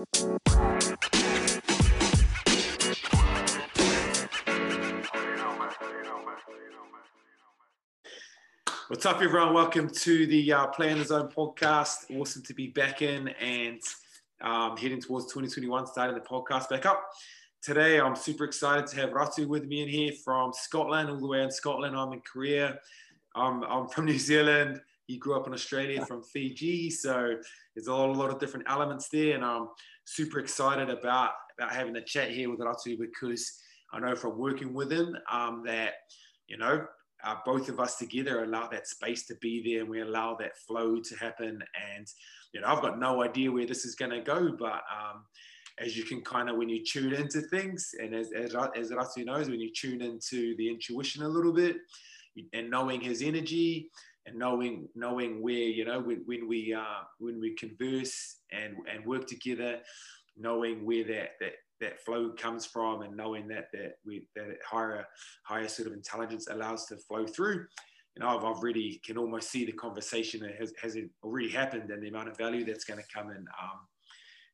What's up, everyone? Welcome to the uh, Play in the Zone podcast. Awesome to be back in and um, heading towards 2021, starting the podcast back up. Today, I'm super excited to have Ratu with me in here from Scotland, all the way in Scotland. I'm in Korea. I'm, I'm from New Zealand. He grew up in Australia from Fiji. So there's a lot, a lot of different elements there. And I'm super excited about, about having a chat here with Ratu because I know from working with him um, that, you know, uh, both of us together allow that space to be there and we allow that flow to happen. And, you know, I've got no idea where this is going to go, but um, as you can kind of, when you tune into things, and as, as, as Ratu knows, when you tune into the intuition a little bit and knowing his energy and knowing, knowing where, you know, when, when we, uh, when we converse and, and work together, knowing where that, that, that flow comes from and knowing that that we that higher higher sort of intelligence allows to flow through. Know I've, really can almost see the conversation that has, has already happened and the amount of value that's going to come in um,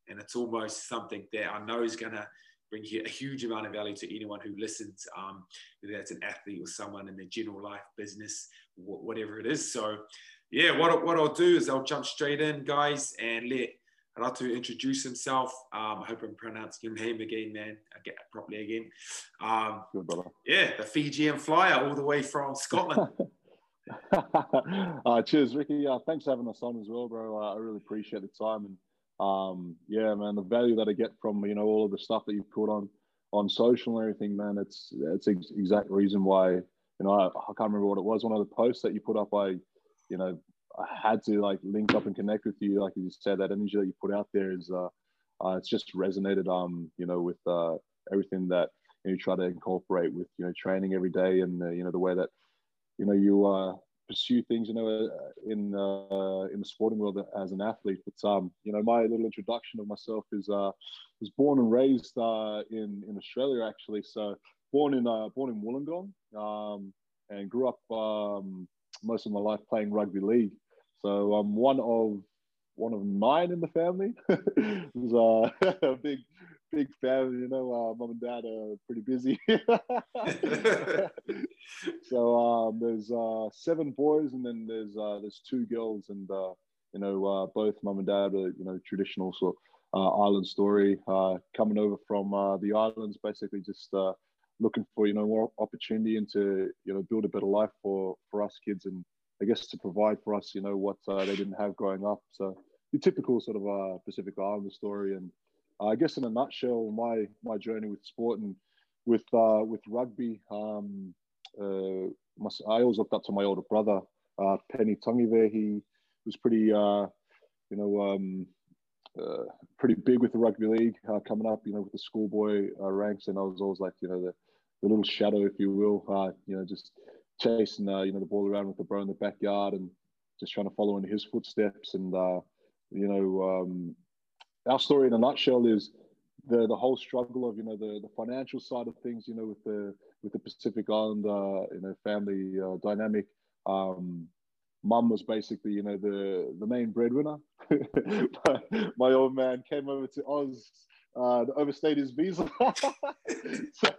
and it's almost something that I know is going to bring a huge amount of value to anyone who listens um, whether that's an athlete or someone in their general life business whatever it is so yeah what, what I'll do is I'll jump straight in guys and let I'd like to introduce himself. Um, I hope I'm pronouncing your name again, man. I get it properly again. Um, Good brother. Yeah, the Fijian flyer all the way from Scotland. uh, cheers, Ricky. Uh, thanks for having us on as well, bro. Uh, I really appreciate the time and um, yeah, man, the value that I get from you know all of the stuff that you put on on social and everything, man. It's it's ex- exact reason why you know I, I can't remember what it was. One of the posts that you put up, I you know I had to like link up and connect with you. Like you said, that energy that you put out there is, uh, uh, it's just resonated, um, you know, with uh, everything that you, know, you, try to incorporate with, you know, training every day and, uh, you know, the way that, you know, you uh, pursue things, you know, uh, in uh, in the sporting world as an athlete. But, um, you know, my little introduction of myself is, uh, was born and raised uh, in, in Australia, actually. So born in, uh, born in Wollongong um, and grew up um, most of my life playing rugby league. So I'm one of one of nine in the family. it was uh, a big, big family. You know, uh, and dad are pretty busy. so um, there's uh, seven boys, and then there's uh, there's two girls, and uh, you know, uh, both mom and dad are you know traditional sort of island story, coming over from the islands, basically just looking for you know more opportunity and to you know build a better life for for us kids and I guess to provide for us, you know, what uh, they didn't have growing up. So the typical sort of uh, Pacific Islander story. And uh, I guess in a nutshell, my my journey with sport and with uh, with rugby, um, uh, my, I always looked up to my older brother, uh, Peni Tagive. He was pretty, uh, you know, um, pretty big with the rugby league coming up, you know, with the schoolboy ranks. And I was always like, you know, the, the little shadow, if you will, uh, you know, just chasing uh, you know the ball around with the bro in the backyard and just trying to follow in his footsteps. And uh, you know, um, our story in a nutshell is the the whole struggle of you know the the financial side of things. You know, with the with the Pacific Island uh, you know family uh, dynamic. Um, Mum was basically, you know, the the main breadwinner. my old man came over to Oz uh, overstayed his visa. so,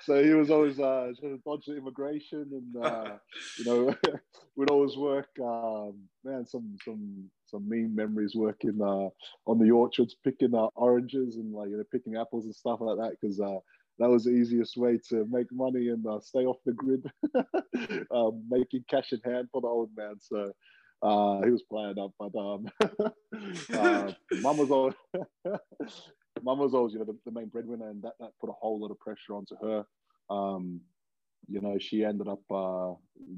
so, he was always uh, trying to dodge the immigration, and uh, you know, we'd always work. Um, man, some some some mean memories working uh, on the orchards, picking uh, oranges and like you know, picking apples and stuff like that, because uh, that was the easiest way to make money and uh, stay off the grid, um, making cash in hand for the old man. So uh, he was playing up, but um, uh, mum was always mum was always you know the, the, main breadwinner, and that, that put a whole lot of pressure onto her. Um, you know, she ended up uh,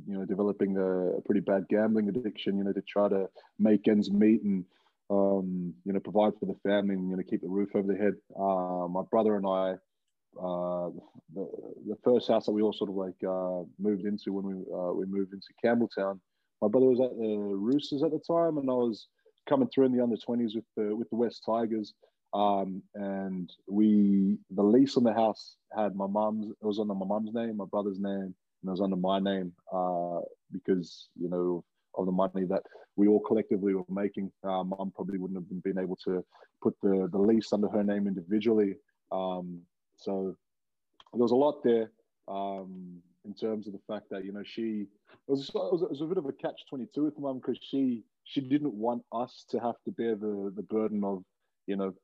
you know developing a, a, pretty bad gambling addiction. You know, to try to make ends meet and um, you know provide for the family and you know keep the roof over their head. Uh, my brother and I. Uh, the, the first house that we all sort of like uh, moved into when we uh, we moved into Campbelltown, my brother was at the Roosters at the time, and I was coming through in the under 20s with the with the West Tigers. Um, and we the lease on the house had my mum's it was under my mum's name, my brother's name, and it was under my name uh, because you know of the money that we all collectively were making. Uh, mom probably wouldn't have been able to put the the lease under her name individually. Um, so there was a lot there um, in terms of the fact that you know she it was, it was, it was a bit of a catch twenty two with mum because she she didn't want us to have to bear the the burden of you know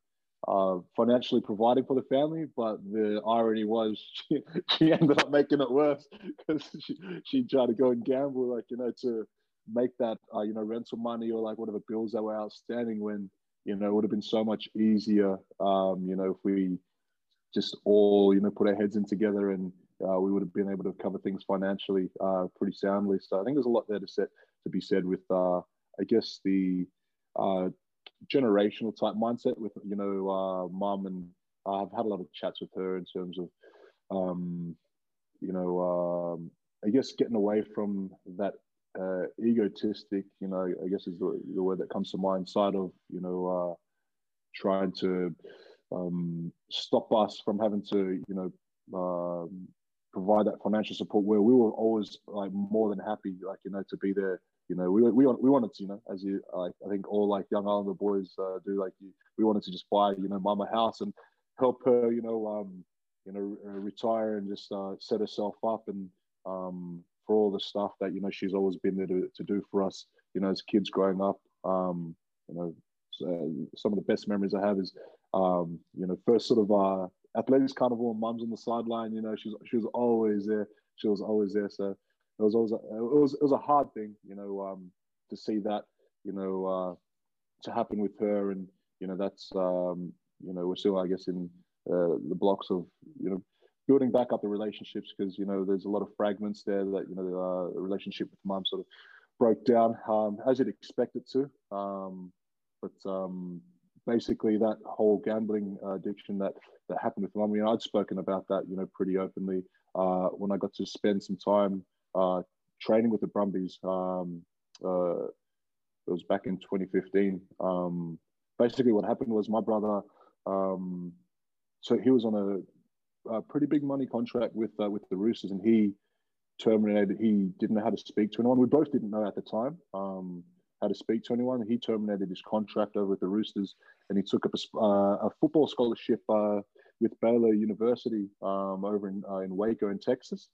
uh, financially providing for the family, but the irony was she, she ended up making it worse because she, she tried to go and gamble, like, you know, to make that, uh, you know, rental money or like whatever bills that were outstanding when, you know, it would have been so much easier, um, you know, if we just all, you know, put our heads in together and uh, we would have been able to cover things financially uh, pretty soundly. So I think there's a lot there to set to be said with, uh, I guess, the uh, generational type mindset with you know uh, mum and uh, I've had a lot of chats with her in terms of um, you know um, I guess getting away from that egotistic you know I guess is the, the word that comes to mind side of you know trying to um, stop us from having to you know um, provide that financial support where we were always like more than happy like you know to be there you know, we, we, we wanted to, you know, as you, like, I think all like young Islander boys uh, do, like, we wanted to just buy, you know, mama house and help her, you know, um, you know, retire and just uh, set herself up and um, for all the stuff that, you know, she's always been there to, to do for us, you know, as kids growing up. Um, you know, so some of the best memories I have is, um, you know, first sort of uh, athletics carnival and mum's on the sideline, you know, she was, she was always there. She was always there. So, it was always a, it was it was a hard thing, you know, um, to see that, you know, uh, to happen with her, and you know that's um, you know we're still I guess in uh, the blocks of you know building back up the relationships because you know there's a lot of fragments there that you know the uh, relationship with mum sort of broke down um, as you'd expect it to, um, but um, basically that whole gambling addiction that that happened with mum. I mean, I'd spoken about that you know pretty openly uh, when I got to spend some time uh, training with the Brumbies. Um, uh, it was back in 2015. Um, basically, what happened was my brother. Um, so he was on a, a, pretty big money contract with uh, with the Roosters, and he terminated. He didn't know how to speak to anyone. We both didn't know at the time um, how to speak to anyone. He terminated his contract over with the Roosters, and he took up a, uh, a football scholarship uh, with Baylor University um, over in uh, in Waco in Texas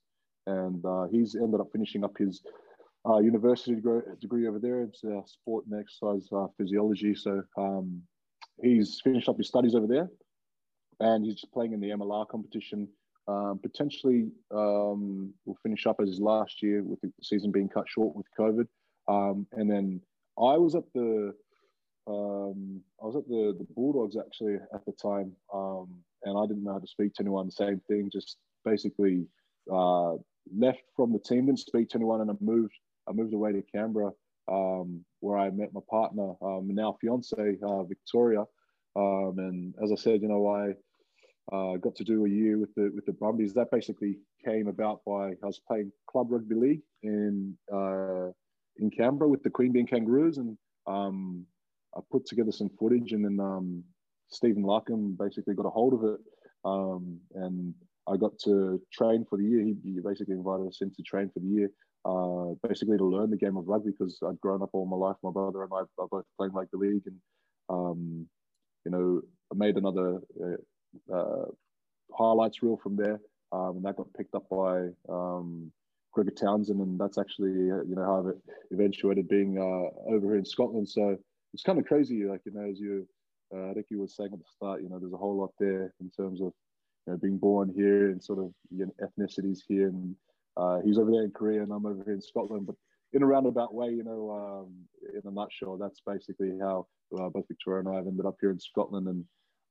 and uh, he's ended up finishing up his uh, university degree over there. It's sport and exercise uh, physiology. So um, he's finished up his studies over there, and he's playing in the MLR competition. Um, potentially, um, will finish up as his last year with the season being cut short with COVID. Um, and then I was at the um, I was at the, the Bulldogs actually at the time, um, and I didn't know how to speak to anyone. Same thing, just basically uh, left from the team, didn't speak to anyone, and I moved. I moved away to Canberra, um, where I met my partner, um, now fiance, uh, Victoria. Um, and as I said, you know, I uh, got to do a year with the with the Brumbies. That basically came about by I was playing club rugby league in uh, in Canberra with the Queanbeyan Kangaroos, and um, I put together some footage, and then um, Stephen Larkham basically got a hold of it, um, and I got to train for the year. He, he basically invited us in to train for the year, uh, basically to learn the game of rugby because I'd grown up all my life. My brother and I are both playing like the league, and um, you know, I made another uh, uh, highlights reel from there, um, and that got picked up by um, Gregor Townsend, and that's actually uh, you know how it eventuated being uh, over here in Scotland. So it's kind of crazy, like you know, as you uh, I think you were saying at the start, you know, there's a whole lot there in terms of you know, being born here and sort of you know, ethnicities here. And uh, he's over there in Korea and I'm over here in Scotland. But in a roundabout way, you know, um, in a nutshell, that's basically how uh, both Victoria and I have ended up here in Scotland. And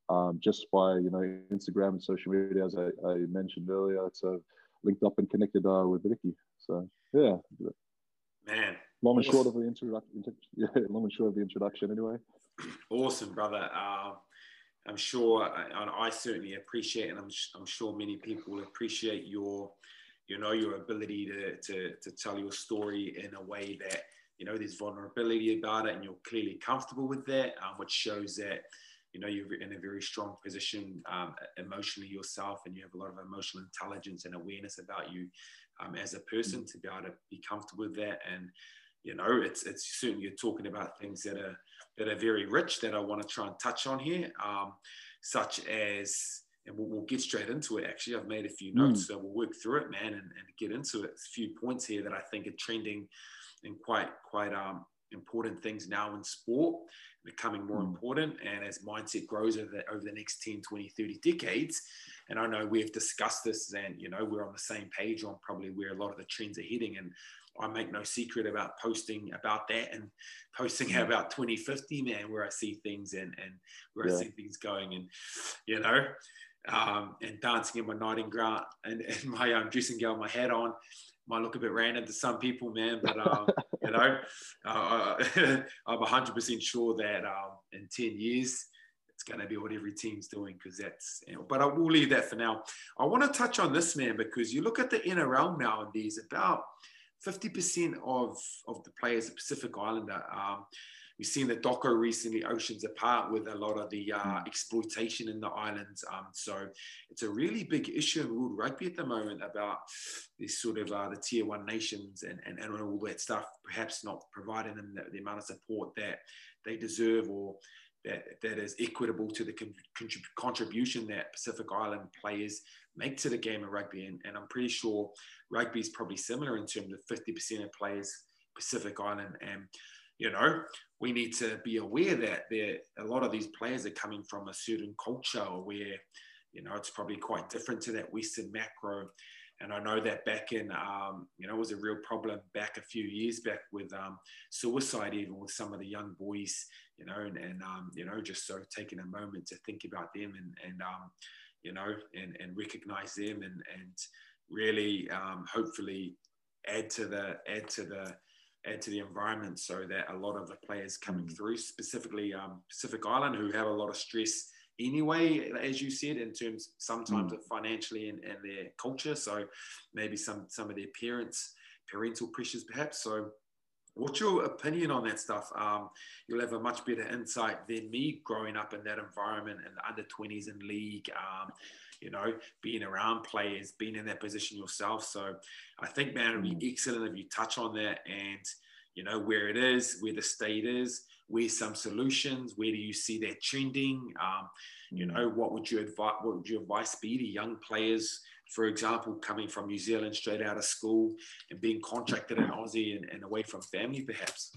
um, just by, you know, Instagram and social media, as I, I mentioned earlier, it's uh, linked up and connected uh, with Ricky. So, yeah. Man. Long and short of the introduction. Yeah, long and short of the introduction, anyway. Awesome, brother. Uh, I'm sure, and I certainly appreciate, and I'm, I'm sure many people appreciate your, you know, your ability to, to, to tell your story in a way that, you know, there's vulnerability about it and you're clearly comfortable with that, um, which shows that, you know, you're in a very strong position um, emotionally yourself and you have a lot of emotional intelligence and awareness about you um, as a person to be able to be comfortable with that. And, you know, it's it's certainly you're talking about things that are that are very rich that I want to try and touch on here, um, such as and we'll, we'll, get straight into it. Actually, I've made a few notes, mm. so we'll work through it, man, and, and, get into it. A few points here that I think are trending and quite quite um, important things now in sport, becoming more mm. important. And as mindset grows over the, over the next 10, 20, 30 decades, and I know we've discussed this, and you know we're on the same page on probably where a lot of the trends are heading, and I make no secret about posting about that and posting mm. about 2050, man, where I see things and, and where yeah. I see things going. And, you know, um, and dancing in my nightingale and, and my um, dressing gown, my hat on. Might look a bit random to some people, man, but um, you know, uh, I'm 100% sure that um, in 10 years, it's going to be what every team's doing because that's. You know, but I will leave that for now. I want to touch on this man because you look at the NRL nowadays. About 50% of of the players, are Pacific Islander. Um, We've seen the Doco recently, Oceans Apart, with a lot of the uh, mm. exploitation in the islands. Um, so it's a really big issue in world rugby at the moment about this sort of uh, the tier one nations and, and, and all that stuff, perhaps not providing them the, the amount of support that they deserve or that, that is equitable to the con- contribution that Pacific Island players make to the game of rugby. And, and I'm pretty sure rugby is probably similar in terms of 50% of players Pacific Island. And you know, we need to be aware that there a lot of these players are coming from a certain culture where, you know, it's probably quite different to that Western macro. And I know that back in, um, you know, it was a real problem back a few years back with um, suicide, even with some of the young boys, you know, and, and um, you know, just sort of taking a moment to think about them and, and um, you know, and, and recognize them and, and really um, hopefully add to the, add to the, add to the environment so that a lot of the players coming mm. through, specifically um, Pacific Island, who have a lot of stress anyway, as you said, in terms sometimes mm. of financially and, and their culture. So maybe some some of their parents, parental pressures, perhaps. So What's your opinion on that stuff? Um, you'll have a much better insight than me growing up in that environment and the under 20s in league, um, you know, being around players, being in that position yourself. So I think, man, it'd be mm. excellent if you touch on that and, you know, where it is, where the state is, where's some solutions, where do you see that trending? Um, you mm. know, what would you advise? What would your advice be to young players for example, coming from New Zealand straight out of school and being contracted in Aussie and, and away from family, perhaps?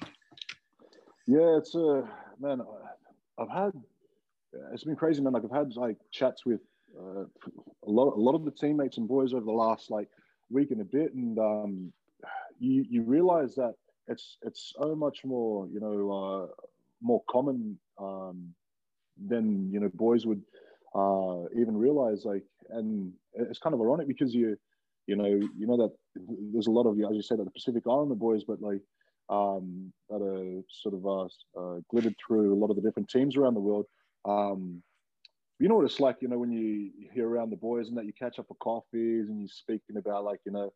Yeah, it's a uh, man. I've had it's been crazy, man. Like I've had like chats with uh, a lot, a lot of the teammates and boys over the last like week and a bit, and um, you you realize that it's it's so much more, you know, uh, more common um, than you know boys would uh, even realize. Like, and it's kind of ironic because you, you know, you know that there's a lot of, as you said, that the Pacific Islander boys, but like um, that are sort of uh, uh, glittered through a lot of the different teams around the world. Um, you know what it's like, you know, when you hear around the boys and that you catch up for coffees and you're speaking about like, you know,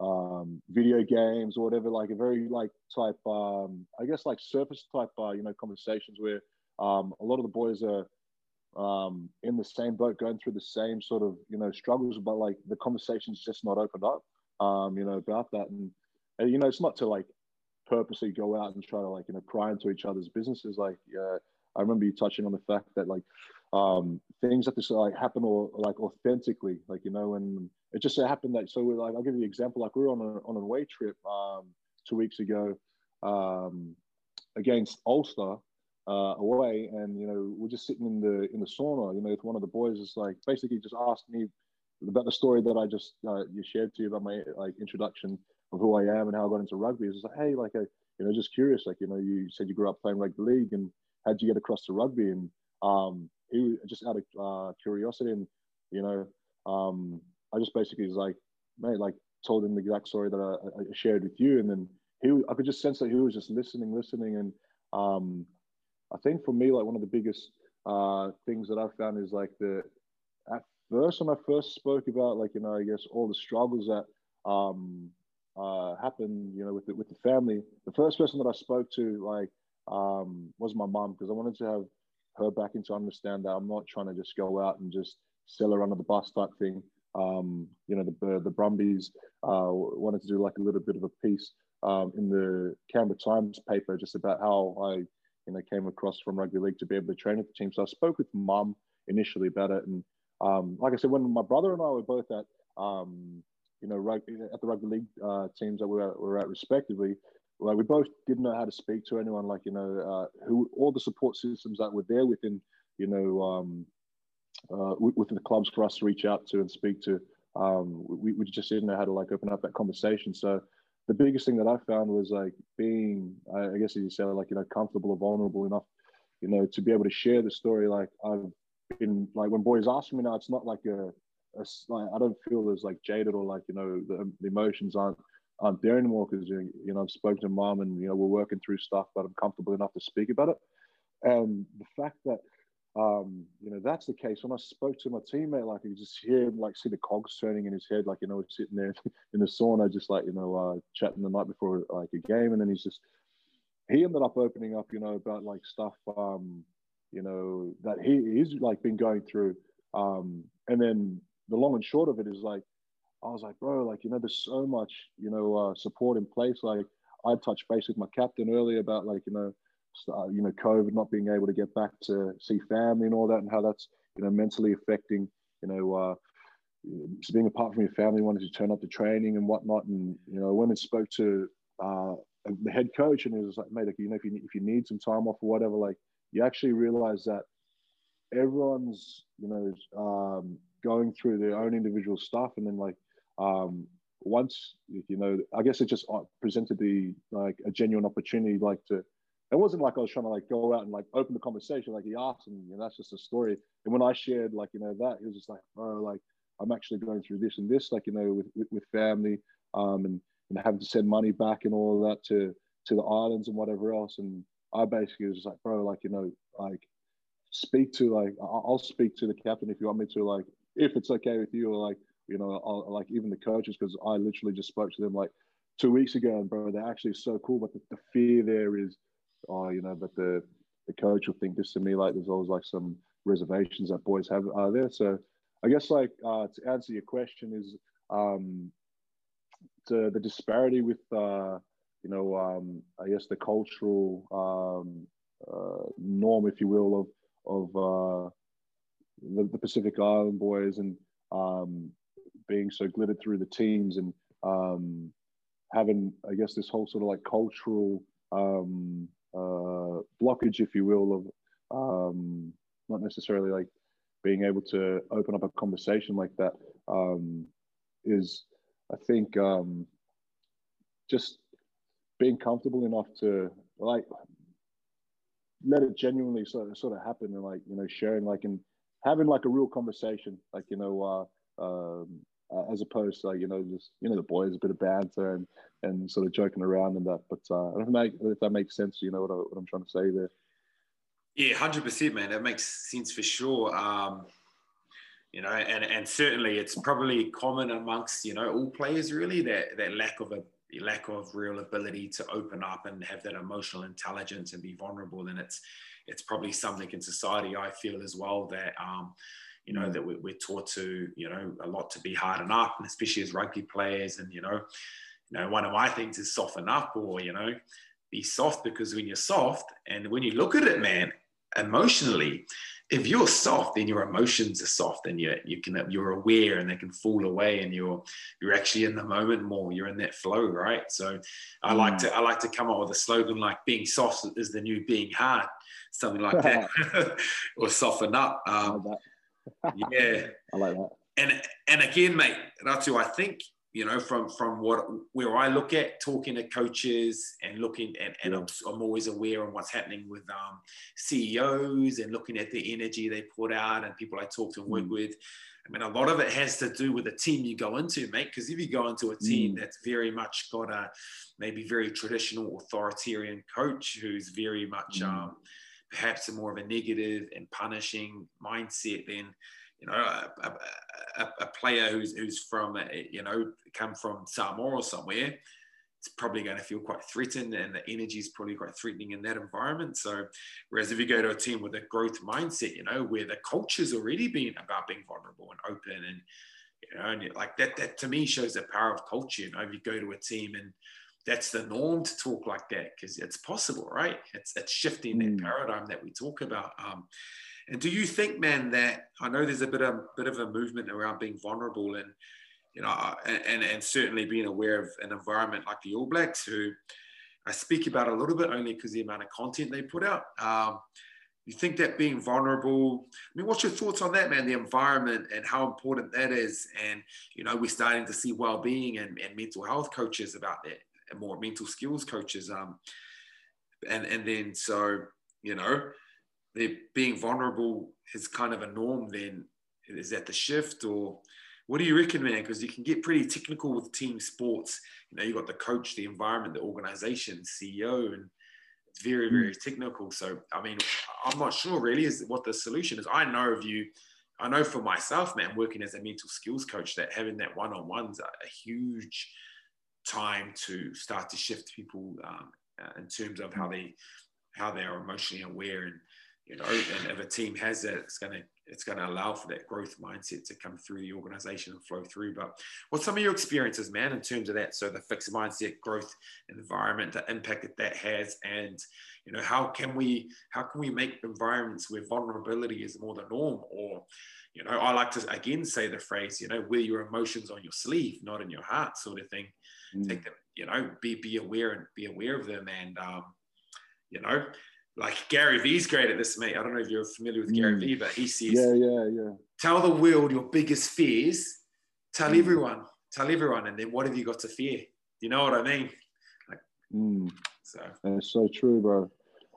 um, video games or whatever, like a very like type, um, I guess like surface type, uh, you know, conversations where um, a lot of the boys are um, in the same boat, going through the same sort of you know struggles, but like the conversation's just not opened up, um, you know, about that, and, and you know, it's not to like purposely go out and try to like you know pry into each other's businesses. Like, uh, I remember you touching on the fact that like um, things that just like happen or like authentically, like you know, and it just so happened that so like I'll give you an example. Like we were on a on an away trip um, two weeks ago um, against Ulster uh, away, and you know we're just sitting in the in the sauna. You know, with one of the boys is like basically just asked me about the story that I just uh, you shared to you about my like introduction of who I am and how I got into rugby. It's like, hey, like, I, you know, just curious. Like, you know, you said you grew up playing rugby league, and how'd you get across to rugby? And um, he just out of uh, curiosity, and you know, um, I just basically was like, mate, like told him the exact story that I, I shared with you, and then he, I could just sense that he was just listening, listening, and um, I think for me, like one of the biggest uh, things that I found is like the at first when I first spoke about like you know I guess all the struggles that um, uh, happened you know with the, with the family. The first person that I spoke to like um, was my mom because I wanted to have her back into understand that I'm not trying to just go out and just sell her under the bus type thing. Um, you know the the Brumbies uh, wanted to do like a little bit of a piece um, in the Canberra Times paper just about how I, you know, came across from rugby league to be able to train with the team. So I spoke with mum initially about it, and um, like I said, when my brother and I were both at, um, you know, rugby, at the rugby league uh, teams that we were, we were at respectively, like we both didn't know how to speak to anyone, like you know, uh, who all the support systems that were there within, you know, um, uh, within the clubs for us to reach out to and speak to. Um, we, we just didn't know how to like open up that conversation. So the biggest thing that I found was like being, I guess as you said, like you know, comfortable or vulnerable enough, you know, to be able to share the story. Like I've been like when boys ask me now, it's not like a, a like I don't feel as like jaded or like you know the, the emotions aren't aren't there anymore because you know I've spoken to mom and you know we're working through stuff, but I'm comfortable enough to speak about it. And the fact that um, you know, that's the case. When I spoke to my teammate, like you just hear him, like see the cogs turning in his head, like you know, he's sitting there in the sauna, just like you know, uh, chatting the night before like a game, and then he's just he ended up opening up, you know, about like stuff, um, you know, that he he's like been going through, um, and then the long and short of it is like, I was like, bro, like you know, there's so much, you know, uh, support in place. Like I touched base with my captain earlier about like you know uh, you know, COVID, not being able to get back to see family and all that, and how that's you know mentally affecting, you know, uh, being apart from your family, wanting to turn up to training and whatnot. And you know, I went and spoke to uh, the head coach, and he was like, "Mate, like, you know, if you if you need some time off or whatever, like, you actually realize that everyone's, you know, um, going through their own individual stuff, and then like." Um, once you know, I guess it just uh, presented the like a genuine opportunity, like to it wasn't like I was trying to like go out and like open the conversation. Like he asked, and you know, that's just a story. And when I shared like you know that, he was just like, oh, like I'm actually going through this and this, like you know, with with, with family, um, and and having to send money back and all that to to the islands and whatever else. And I basically was just like, bro, like you know, like speak to like I'll speak to the captain if you want me to, like if it's okay with you, or like you know, I'll, like even the coaches because I literally just spoke to them like two weeks ago, and bro, they're actually so cool. But the, the fear there is oh, you know, but the the coach will think this to me like there's always like some reservations that boys have are there. So I guess like uh, to answer your question is um, to the disparity with uh, you know um, I guess the cultural um, uh, norm, if you will, of of uh, the, the, Pacific Island boys and um, being so glittered through the teams and um, having I guess this whole sort of like cultural um, uh, blockage, if you will, of um, not necessarily like being able to open up a conversation like that um, is, I think, um, just being comfortable enough to like let it genuinely sort of, sort of happen and like you know sharing like and having like a real conversation like you know uh, um, uh, as opposed to like, you know just you know the boys a bit of banter and and sort of joking around and that. But uh, I don't know if that makes sense. You know what, I, what I'm trying to say there. Yeah, hundred percent, man. That makes sense for sure. Um, you know, and and certainly it's probably common amongst you know all players really that that lack of a lack of real ability to open up and have that emotional intelligence and be vulnerable. And it's it's probably something in society I feel as well that um, you know, that we're, taught to, you know, a lot to be harden up, and especially as rugby players. And, you know, you know, one of my things is soften up or, you know, be soft because when you're soft and when you look at it, man, emotionally, if you're soft, then your emotions are soft and you you can you're aware and they can fall away and you're you're actually in the moment more. You're in that flow, right? So I like mm. to I like to come up with a slogan like being soft is the new being hard, something like that, or soften up. Um, yeah, I like that. And and again, mate, Ratu, I think you know from from what where I look at talking to coaches and looking and, and yeah. I'm, I'm, always aware of what's happening with um, CEOs and looking at the energy they put out and people I talk to and work mm. with. I mean, a lot of it has to do with the team you go into, mate. Because if you go into a team mm. that's very much got a maybe very traditional authoritarian coach who's very much mm. um, perhaps a more of a negative and punishing mindset than you know a, a, a player who's who's from you know come from Samoa or somewhere. It's probably going to feel quite threatened and the energy is probably quite threatening in that environment. So whereas if you go to a team with a growth mindset you know where the culture's already been about being vulnerable and open and you know and like that that to me shows the power of culture. You know if you go to a team and that's the norm to talk like that because it's possible, right? It's it's shifting mm. that paradigm that we talk about. Um, and do you think, man, that I know there's a bit of bit of a movement around being vulnerable and you know, and, and, and certainly being aware of an environment like the All Blacks, who I speak about a little bit only because the amount of content they put out. Um, you think that being vulnerable, I mean, what's your thoughts on that, man? The environment and how important that is. And, you know, we're starting to see well-being and, and mental health coaches about that more mental skills coaches. Um, and, and then, so, you know, the being vulnerable is kind of a norm then. Is that the shift or what do you reckon, man? Because you can get pretty technical with team sports. You know, you got the coach, the environment, the organization, CEO, and it's very, very mm. technical. So, I mean, I'm not sure really is what the solution is. I know of you, I know for myself, man, working as a mental skills coach, that having that one-on-one's a, a huge time to start to shift people um, uh, in terms of how they how they are emotionally aware and you know and if a team has that it's going to it's going to allow for that growth mindset to come through the organization and flow through. But what's some of your experiences, man, in terms of that? So the fixed mindset, growth environment, the impact that that has, and you know how can we how can we make environments where vulnerability is more the norm, or you know I like to again say the phrase, you know, wear your emotions on your sleeve, not in your heart, sort of thing. Mm. Take them, you know, be be aware and be aware of them, and um, you know like Gary Vee's great at this, mate. I don't know if you're familiar with mm. Gary Vee, but he says, "Yeah, yeah, yeah." Tell the world your biggest fears. Tell mm. everyone. Tell everyone, and then what have you got to fear? You know what I mean? Like, mm. So it's so true, bro.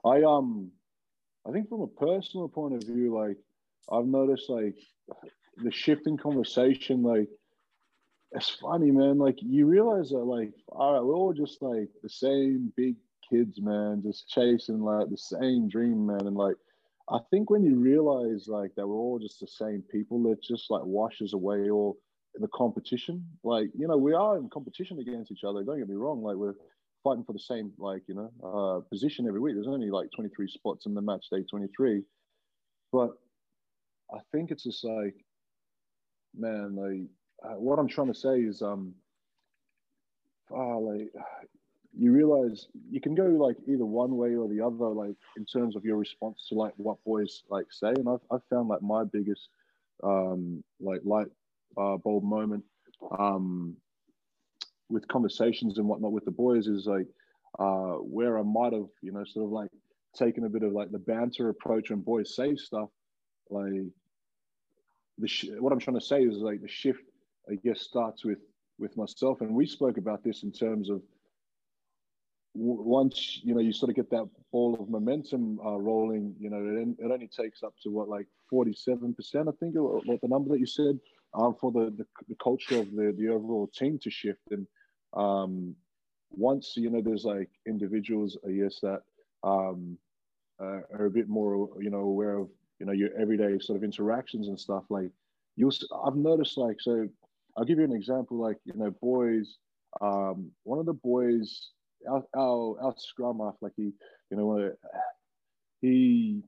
I um, I think from a personal point of view, like I've noticed, like the shift in conversation, like it's funny, man. Like you realize that, like, all right, we're all just like the same big kids, man, just chasing like the same dream, man. And like, I think when you realize like that we're all just the same people, it just like washes away all the competition. Like, you know, we are in competition against each other. Don't get me wrong. Like, we're fighting for the same, like, you know, uh, position every week. There's only like 23 spots in the match day 23. But I think it's just like, man, like, uh, what I'm trying to say is, um, ah, like, you realize you can go like either one way or the other, like in terms of your response to like what boys like say. And I've, I've found like my biggest um, like light uh, bulb moment um, with conversations and whatnot with the boys is like uh, where I might have, you know, sort of like taken a bit of like the banter approach when boys say stuff. Like the sh- what I'm trying to say is like the shift, I guess, starts with with myself. And we spoke about this in terms of once you know you sort of get that ball of momentum uh, rolling, you know, it, it, only takes up to what like forty-seven percent, I think, or, what the number that you said, um, for the, the, the culture of the the overall team to shift. And um, once you know, there's like individuals, I guess that um, uh, are a bit more, you know, aware of you know your everyday sort of interactions and stuff. Like you'll, I've noticed like so. I'll give you an example. Like you know, boys. Um, one of the boys our, our, our scrum half, like he, you know, he,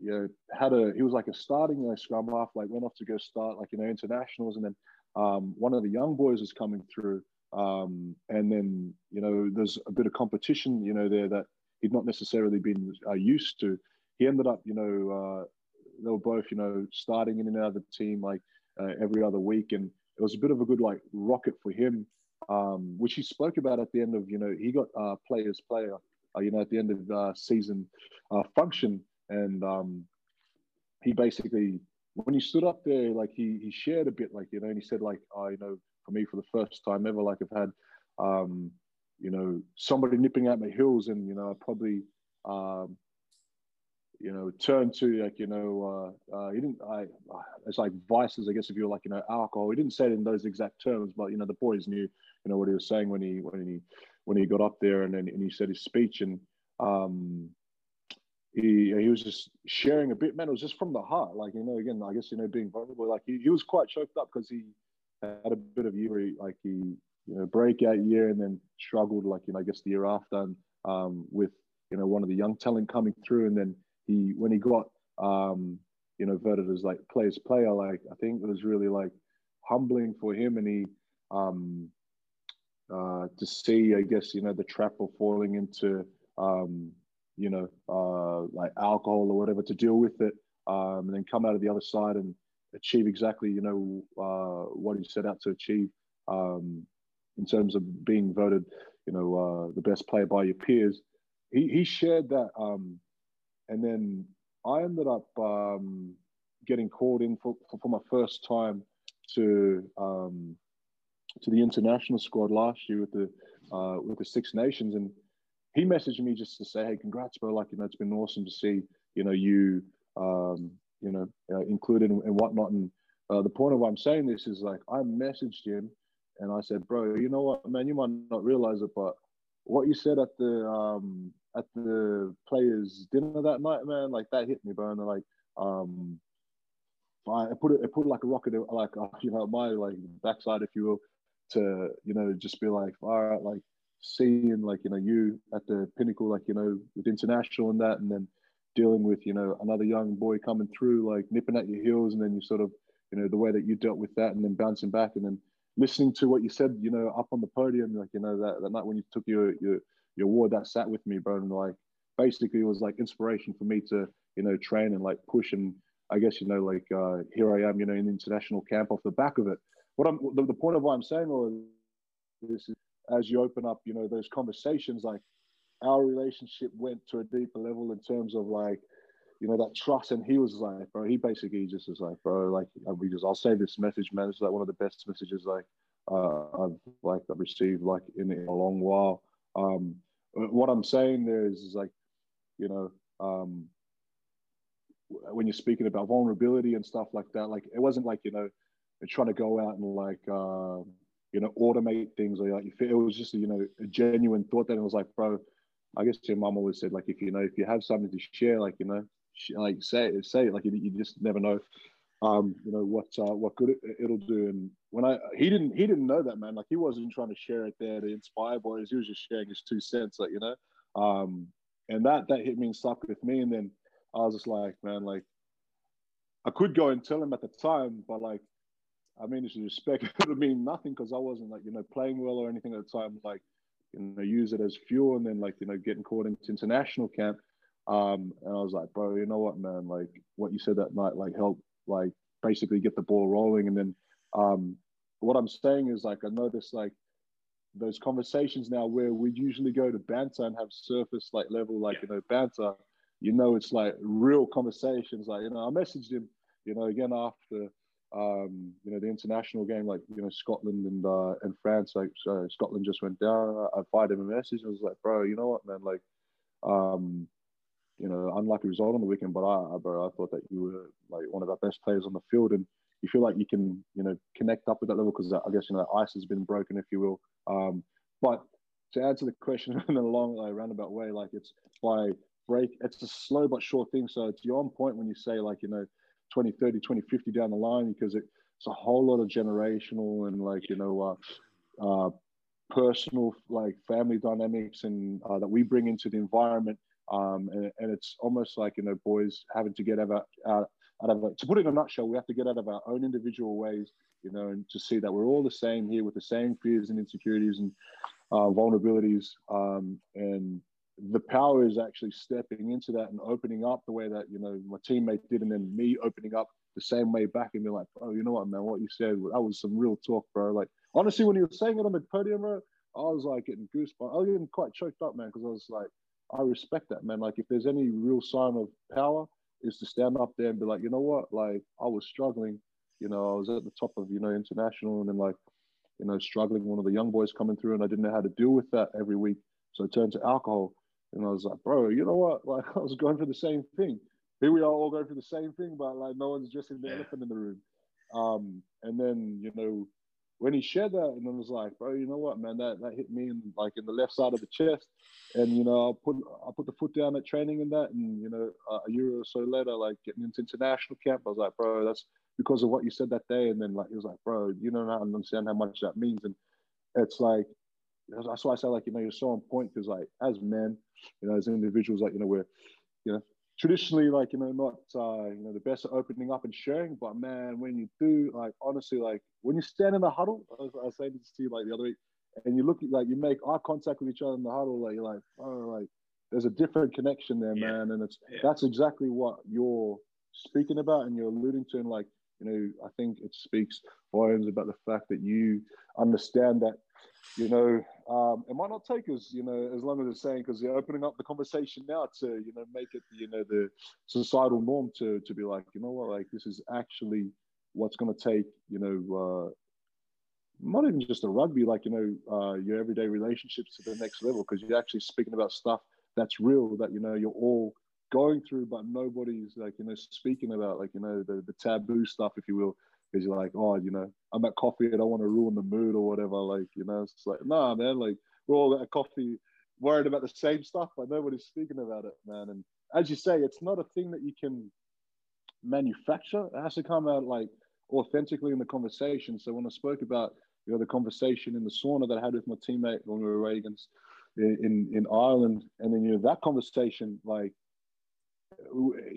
you know, had a, he was like a starting you know, scrum half, like went off to go start like, you know, internationals. And then um, one of the young boys was coming through. Um, and then, you know, there's a bit of competition, you know, there that he'd not necessarily been uh, used to. He ended up, you know, uh, they were both, you know, starting in and out of the team like uh, every other week. And it was a bit of a good like rocket for him um, which he spoke about at the end of, you know, he got uh, players player, uh, you know, at the end of uh, season uh, function. And um, he basically, when he stood up there, like he, he shared a bit, like, you know, and he said, like, oh, you know, for me, for the first time ever, like I've had, um, you know, somebody nipping at my heels and, you know, I probably, um, you know, turn to like, you know, uh, uh, he didn't, I, it's like vices, I guess, if you're like, you know, alcohol. He didn't say it in those exact terms, but, you know, the boys knew, you know, what he was saying when he, when he, when he got up there and then and he said his speech and um, he, he was just sharing a bit, man, it was just from the heart. Like, you know, again, I guess, you know, being vulnerable, like he, he was quite choked up because he had a bit of year, like he, you know, breakout year and then struggled like, you know, I guess the year after and, um, with, you know, one of the young talent coming through and then he when he got um, you know voted as like players player, like I think it was really like humbling for him, and he um, uh, to see, I guess, you know, the trap of falling into, um, you know, uh, like alcohol or whatever to deal with it, um, and then come out of the other side and achieve exactly, you know, uh, what he set out to achieve um, in terms of being voted, you know, uh, the best player by your peers. He, he shared that. Um, and then I ended up um, getting called in for, for, for, my first time to um, to the international squad last year with the uh, with the Six Nations, and he messaged me just to say, "Hey, congrats, bro! Like you know, it's been awesome to see you know you um, you know uh, included and, and, whatnot." And uh, the point of why I'm saying this is like I messaged him and I said, "Bro, you know what, man? You might not realize it, but what you said at the um, at the players' dinner that night, man, like that hit me, bro. And like, um, I put it, it put like a rocket, like you know, my like backside, if you will, to you know just be like all right like seeing like you know you at the pinnacle like you know with international and that and then dealing with you know another young boy coming through like nipping at your heels and then you sort of you know the way that you dealt with that and then bouncing back and then listening to what you said you know up on the podium like you know that, that night when you took your your your award that sat with me bro and like basically was like inspiration for me to you know train and like push and I guess you know like uh, here I am you know in international camp off the back of it what I'm the, the point of what I'm saying or this is as you open up, you know, those conversations, like our relationship went to a deeper level in terms of like, you know, that trust. And he was like, bro, he basically just was like, bro, like, because I'll say this message, man, it's like one of the best messages like uh, I've like I've received like in a long while. Um, what I'm saying there is, is like, you know, um, when you're speaking about vulnerability and stuff like that, like it wasn't like you know trying to go out and like uh, you know automate things or like it was just you know a genuine thought that it was like bro i guess your mom always said like if you know if you have something to share like you know like say it say it like you, you just never know um you know what uh, what good it, will do and when i he didn't he didn't know that man like he wasn't trying to share it there to inspire boys he was just sharing his two cents like you know um and that that hit me and stuck with me and then i was just like man like i could go and tell him at the time but like I mean, it's respect. It would mean nothing because I wasn't like, you know, playing well or anything at the time. Like, you know, use it as fuel and then like, you know, getting caught into international camp. Um, and I was like, bro, you know what, man? Like, what you said that night, like, help, like, basically get the ball rolling. And then, um, what I'm saying is like, I noticed like those conversations now where we usually go to banter and have surface like level, like, yeah. you know, banter, you know, it's like real conversations. Like, you know, I messaged him, you know, again after um, you know, the international game, like, you know, Scotland and uh, and France, like uh, Scotland just went down. I fired him a message. I was like, bro, you know what, man, like, um, you know, unlucky result on the weekend, but I, bro, I thought that you were like one of our best players on the field, and you feel like you can, you know, connect up with that level because I guess you know the ice has been broken, if you will. Um, but to answer the question in a long, like, roundabout way, like it's by break, it's a slow but sure thing. So it's you're on point when you say like, you know 2030, 2050 down the line because it, it's a whole lot of generational and like, you know, uh, uh, personal, like family dynamics and uh, that we bring into the environment. Um, and, and, it's almost like, you know, boys having to get out, out, out of. To put it in a nutshell, we have to get out of our own individual ways, you know, and to see that we're all the same here with the same fears and insecurities and uh, vulnerabilities. Um, and the power is actually stepping into that and opening up the way that you know my teammate did, and then me opening up the same way back and be like, oh, you know what, man, what you said that was some real talk, bro. Like honestly, when he was saying it on the podium, bro, I was like getting goosebumps. I was getting quite choked up, man, because I was like, I respect that, man. Like if there's any real sign of power, is to stand up there and be like, you know what, like I was struggling, you know, I was at the top of you know international, and then like, you know, struggling. One of the young boys coming through, and I didn't know how to deal with that every week, so I turned to alcohol and I was like, bro, you know what? Like, I was going for the same thing. Here we are all going for the same thing, but like, no one's dressing the yeah. elephant in the room. Um, and then, you know, when he shared that, and I was like, bro, you know what, man, that, that hit me in like in the left side of the chest. And, you know, I put, I put the foot down at training and that. And, you know, a year or so later, like getting into international camp, I was like, bro, that's because of what you said that day. And then, like, he was like, bro, you don't understand how much that means. And it's like, that's why I say like you know you're so on point because like as men, you know, as individuals, like you know we're you know traditionally like you know not uh, you know the best at opening up and sharing, but man, when you do like honestly like when you stand in the huddle, I was, I was saying this to you like the other week, and you look at, like you make eye contact with each other in the huddle, like you're like, oh, like there's a different connection there, yeah. man, and it's yeah. that's exactly what you're speaking about and you're alluding to, and like you know, I think it speaks volumes about the fact that you understand that, you know, um, it might not take us, you know, as long as it's saying because you're opening up the conversation now to, you know, make it, you know, the societal norm to to be like, you know what, like this is actually what's going to take, you know. Uh, not even just a rugby, like you know, uh, your everyday relationships to the next level because you're actually speaking about stuff that's real that you know you're all going through, but nobody's like you know speaking about like you know the the taboo stuff, if you will, because you're like, oh, you know, I'm at coffee, I don't want to ruin the mood or whatever. Like you know, it's like nah, man, like we're all at a coffee worried about the same stuff, but nobody's speaking about it, man. And as you say, it's not a thing that you can manufacture. It has to come out like authentically in the conversation. So when I spoke about you know the conversation in the sauna that I had with my teammate when we were against in in Ireland, and then you know that conversation, like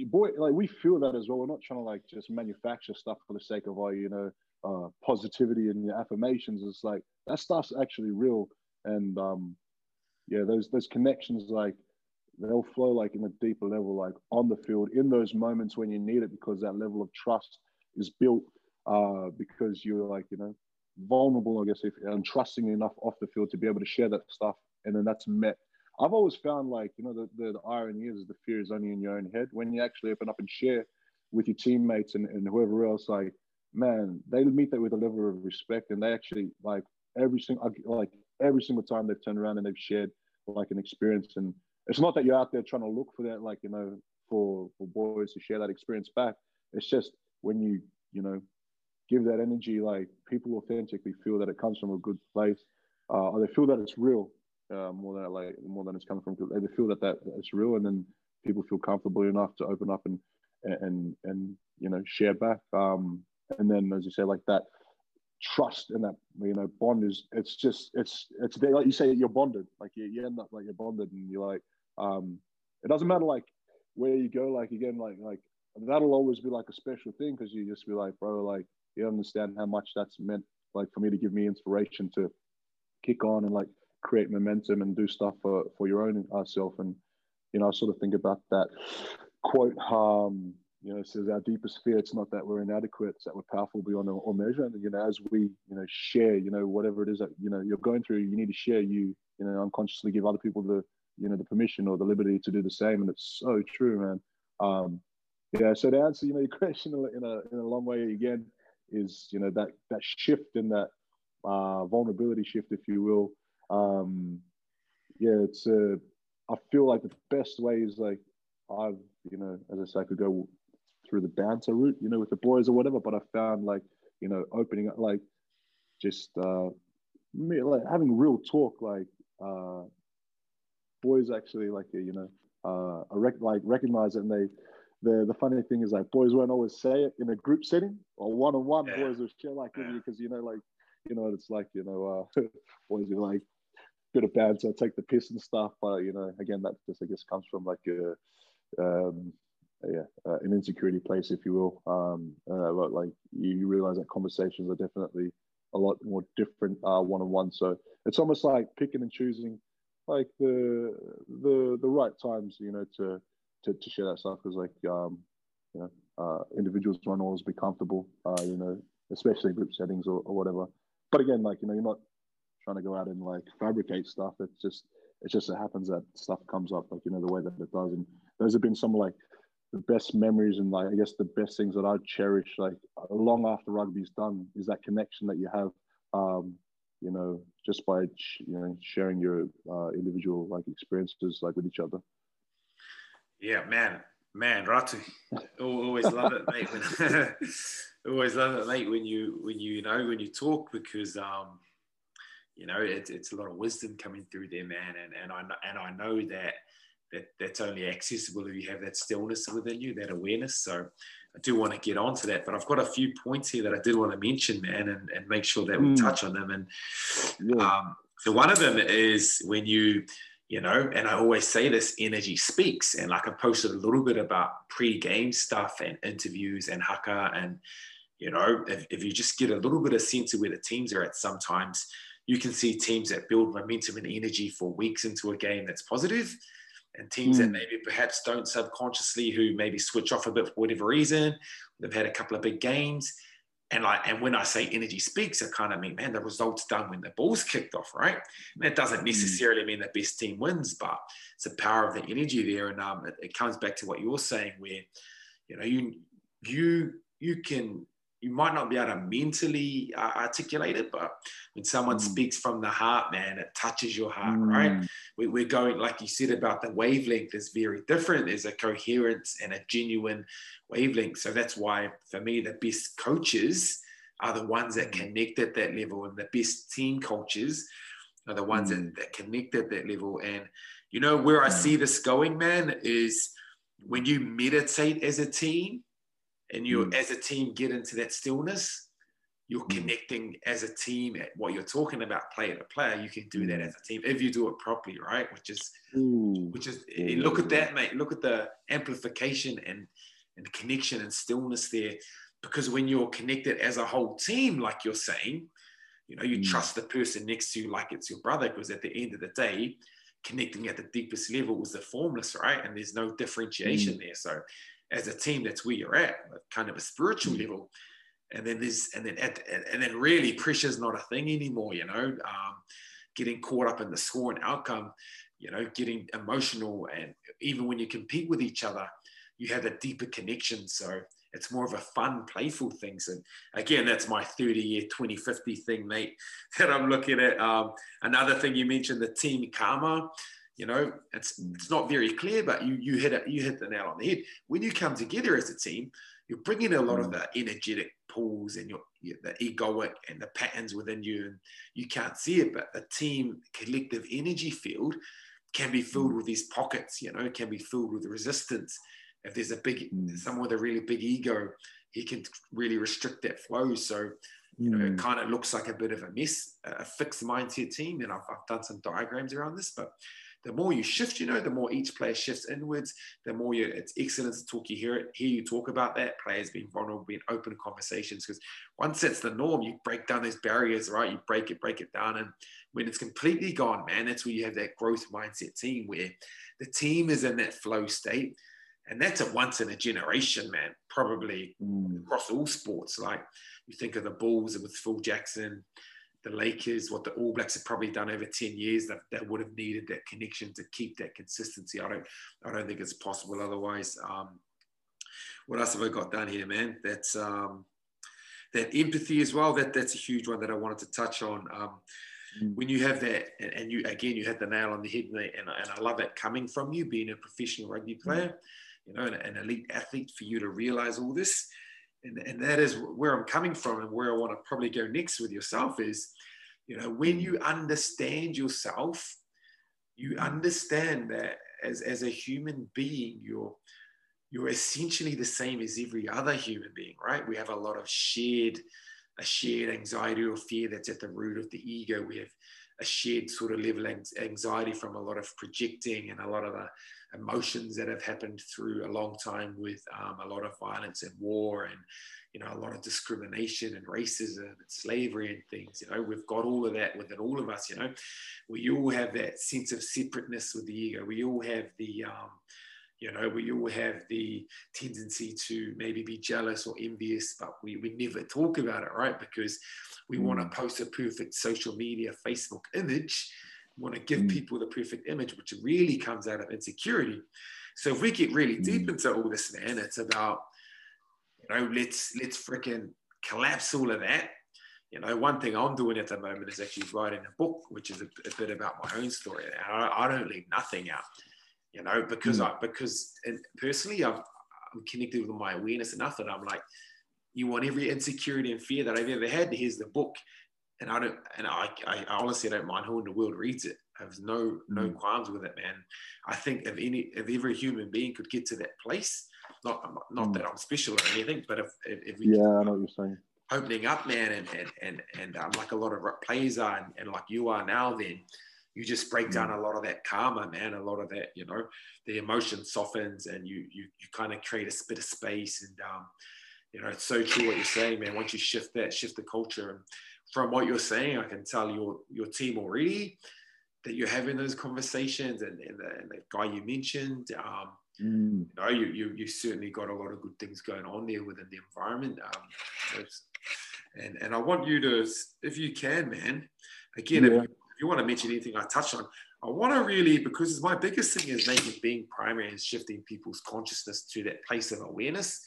boy, like we feel that as well. We're not trying to like just manufacture stuff for the sake of our you know uh, positivity and affirmations. It's like that stuff's actually real, and um, yeah, those those connections like they'll flow like in a deeper level, like on the field in those moments when you need it, because that level of trust is built uh, because you're like you know vulnerable, I guess, if and trusting enough off the field to be able to share that stuff and then that's met. I've always found like you know the, the, the irony is the fear is only in your own head. When you actually open up and share with your teammates and, and whoever else, like man, they meet that with a level of respect, and they actually like every single like every single time they've turned around and they've shared like an experience. And it's not that you're out there trying to look for that, like you know, for for boys to share that experience back. It's just when you you know give that energy, like people authentically feel that it comes from a good place, uh, or they feel that it's real uh, more than like more than it's coming from. They feel that that it's real, and then people feel comfortable enough to open up and and and you know share back. Um, and then as you say, like that trust and that you know bond is it's just it's it's like you say you're bonded. Like you, you end up like you're bonded, and you're like um, it doesn't matter like where you go. Like again, like like that'll always be like a special thing because you just be like, bro, like you understand how much that's meant like for me to give me inspiration to kick on and like create momentum and do stuff for, for your own uh, self. And, you know, I sort of think about that quote, um, you know, says our deepest fear, it's not that we're inadequate, it's that we're powerful beyond all measure. And, you know, as we, you know, share, you know, whatever it is that, you know, you're going through, you need to share, you, you know, unconsciously give other people the, you know, the permission or the liberty to do the same. And it's so true, man. Um, yeah. So to answer, you know, your question in a, in a long way again is, you know, that, that shift in that uh, vulnerability shift, if you will, um, yeah, it's uh, I feel like the best way is like I've you know as I say I could go through the banter route, you know, with the boys or whatever, but I found like you know opening up like just uh, me like having real talk like uh, boys actually like you know uh, rec- like recognize it and they the the funny thing is like boys won't always say it in a group setting or one on one boys will share like yeah. because you know like you know it's like you know uh boys are like bit of banter, take the piss and stuff. But you know, again, that just I guess comes from like a um, yeah, uh, an insecurity place, if you will. Um, uh, but like you realize that conversations are definitely a lot more different uh one on one. So it's almost like picking and choosing like the the the right times, you know, to to, to share that stuff because like um, you know uh, individuals won't always be comfortable, uh, you know, especially in group settings or, or whatever. But again, like you know, you're not trying to go out and like fabricate stuff. It's just it just it happens that stuff comes up like you know the way that it does. And those have been some like the best memories and like I guess the best things that I cherish like long after rugby's done is that connection that you have. Um, you know, just by you know sharing your uh, individual like experiences like with each other. Yeah, man, man, Ratu. always love it, mate. When, always love it, mate. When you when you, you know when you talk because um, you know, it's, it's a lot of wisdom coming through there, man. And, and I and I know that that that's only accessible if you have that stillness within you, that awareness. So I do want to get onto that, but I've got a few points here that I did want to mention, man, and, and make sure that we mm. touch on them. And yeah. um, so one of them is when you, you know, and I always say this, energy speaks. And like I posted a little bit about pre-game stuff and interviews and haka and you know, if, if you just get a little bit of sense of where the teams are at sometimes, you can see teams that build momentum and energy for weeks into a game that's positive, and teams mm. that maybe perhaps don't subconsciously, who maybe switch off a bit for whatever reason. They've had a couple of big games. And like, and when I say energy speaks, I kind of mean, man, the result's done when the ball's kicked off, right? And that doesn't hmm. necessarily mean the best team wins, but it's the power of the energy there. And um, it, it comes back to what you're saying, where you know you you you can you might not be able to mentally uh, articulate it, but when someone mm. speaks from the heart, man, it touches your heart, mm. right? We, we're going, like you said about the wavelength is very different. There's a coherence and a genuine wavelength. So that's why, for me, the best coaches are the ones that mm. connect at that level, and the best team coaches are the ones mm. that, that connect at that level. And you know where I mm. see this going, man, is when you meditate as a team and you mm. as a team get into that stillness you're mm. connecting as a team at what you're talking about player to player you can do that mm. as a team if you do it properly right which is mm. which is yeah, look at that mate look at the amplification and and connection and stillness there because when you're connected as a whole team like you're saying you know you mm. trust the person next to you like it's your brother because at the end of the day connecting at the deepest level was the formless right and there's no differentiation mm. there so as a team, that's where you're at, kind of a spiritual mm. level. And then there's, and then, at, and then really pressure's not a thing anymore, you know, um, getting caught up in the score and outcome, you know, getting emotional. And even when you compete with each other, you have a deeper connection. So it's more of a fun, playful thing. And again, that's my 30 year, 2050 thing, mate, that I'm looking at. Um, another thing you mentioned, the team karma. You know, it's it's not very clear, but you you hit it, you hit the nail on the head. When you come together as a team, you're bringing a lot of mm. the energetic pulls and your, the egoic and the patterns within you, and you can't see it, but the team collective energy field can be filled mm. with these pockets. You know, can be filled with resistance. If there's a big mm. someone with a really big ego, he can really restrict that flow. So you know, it kind of looks like a bit of a mess, a fixed mindset team. And I've, I've done some diagrams around this, but the more you shift, you know, the more each player shifts inwards, the more you, it's excellent to talk, you hear it, hear you talk about that, players being vulnerable, being open conversations, because once it's the norm, you break down those barriers, right? You break it, break it down. And when it's completely gone, man, that's where you have that growth mindset team where the team is in that flow state. And that's a once in a generation, man, probably mm. across all sports. Like you think of the Bulls with Phil Jackson, the Lakers, what the All Blacks have probably done over 10 years, that, that would have needed that connection to keep that consistency. I don't, I don't think it's possible otherwise. Um, what else have I got down here, man? That's um, that empathy as well. That that's a huge one that I wanted to touch on. Um, mm. when you have that, and, and, you again, you had the nail on the head, and, and, and I love it coming from you, being a professional rugby mm. player, you know, an, an elite athlete, for you to realize all this and, and that is where I'm coming from and where I want to probably go next with yourself is, you know, when you understand yourself, you mm. understand that as, as a human being, you're you're essentially the same as every other human being, right? We have a lot of shared, a shared anxiety or fear that's at the root of the ego. We have a shared sort of level anxiety from a lot of projecting and a lot of the emotions that have happened through a long time with um, a lot of violence and war and you know a lot of discrimination and racism and slavery and things you know we've got all of that within all of us you know. We all have that sense of separateness with the ego. We all have the um, you know we all have the tendency to maybe be jealous or envious but we, we never talk about it right? Because we mm. want to post a perfect social media facebook image want to give mm. people the perfect image, which really comes out of insecurity. So if we get really deep mm. into all this, man, it's about, you know, let's let's freaking collapse all of that. You know, one thing I'm doing at the moment is actually writing a book, which is a, a bit about my own story. I, I, don't leave nothing out, you know, because mm. I because personally I've, I'm connected with my awareness enough that I'm like, you want every insecurity and fear that I've ever had. Here's the book and I don't, and I, I honestly don't mind who in the world reads it. I have no, no mm. qualms with it, man. I think if any, if every human being could get to that place, not, not mm. that I'm special or anything, but if, if, if we, yeah, I know what you're saying. Opening up, man, and and and, and um, like a lot of players are, and, and, like you are now, then you just break down mm. a lot of that karma, man. A lot of that, you know, the emotion softens, and you you you kind of create a bit of space, and um, you know, it's so true what you're saying, man. Once you shift that, shift the culture, and from what you're saying, I can tell your your team already that you're having those conversations, and, and, the, and the guy you mentioned, um, mm. you know, you, you you certainly got a lot of good things going on there within the environment. Um, and and I want you to, if you can, man, again, yeah. if, if you want to mention anything I touched on, I want to really, because my biggest thing is making being primary and shifting people's consciousness to that place of awareness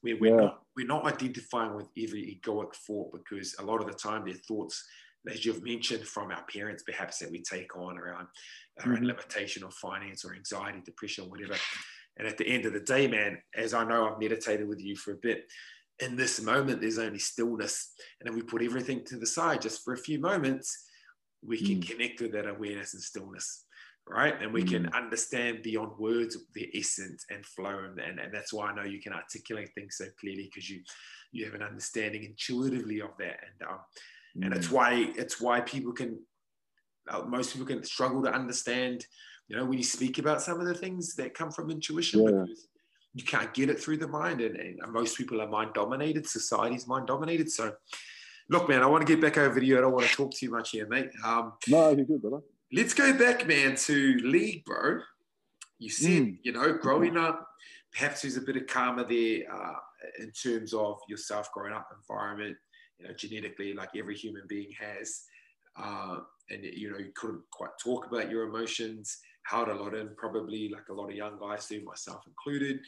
where we're, yeah. not, we're not identifying with every egoic thought because a lot of the time their thoughts, as you've mentioned, from our parents perhaps that we take on around, around mm-hmm. limitation of finance or anxiety, depression, or whatever. And at the end of the day, man, as I know I've meditated with you for a bit, in this moment, there's only stillness. And then we put everything to the side just for a few moments we can mm. connect with that awareness and stillness right and we mm. can understand beyond words the essence and flow and, and, and that's why i know you can articulate things so clearly because you you have an understanding intuitively of that and um, and it's mm. why it's why people can uh, most people can struggle to understand you know when you speak about some of the things that come from intuition yeah. because you can't get it through the mind and, and most people are mind dominated society's mind dominated so Look, man, I want to get back over to you. I don't want to talk too much here, mate. Um, no, you're good, brother. Let's go back, man, to league, bro. You said, mm. you know, growing up, perhaps there's a bit of karma there uh, in terms of yourself growing up environment, you know, genetically, like every human being has. Uh, and, you know, you couldn't quite talk about your emotions, held a lot in, probably like a lot of young guys do, myself included.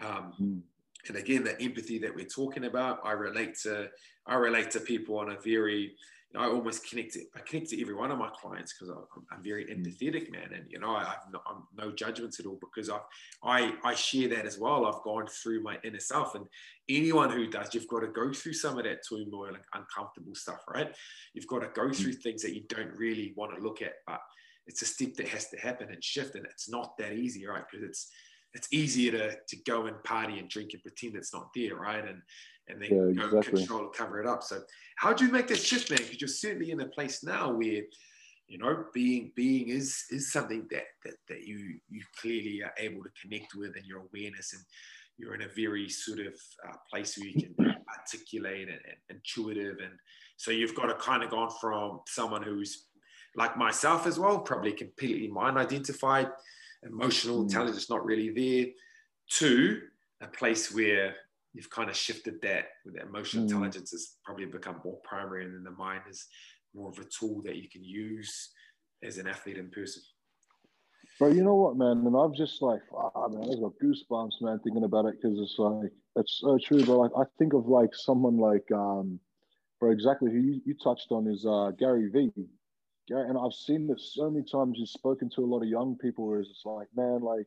Um, mm and again the empathy that we're talking about i relate to i relate to people on a very you know, i almost connect to, i connect to every one of my clients because I'm, I'm, very empathetic man. And you know i have no, I'm no judgments at all because I, I i share that as well. I've gone through my inner self and anyone who does you've got to go through some of that turmoil and uncomfortable stuff right? You've got to go mm. through things that you don't really want to look at but it's a step that has to happen and shift and it's not that easy right? Because it's it's easier to, to go and party and drink and pretend it's not there, right? And and then yeah, go exactly. control cover it up. So how do you make that shift, man? Because you're certainly in a place now where you know being being is is something that that, that you you clearly are able to connect with and your awareness and you're in a very sort of uh, place where you can articulate and, and intuitive and so you've got to kind of gone from someone who's like myself as well probably completely mind identified emotional mm. intelligence not really there, to a place where you've kind of shifted that with emotional mm. intelligence has probably become more primary and then the mind is more of a tool that you can use as an athlete in person. But you know what, man? And I've just like, oh, man, I've got goosebumps, man, thinking about it because it's like, it's so true. But like, I think of like someone like, um, for exactly who you, you touched on is uh, Gary Vee. Gary, and I've seen this so many times. You've spoken to a lot of young people where it's like, man, like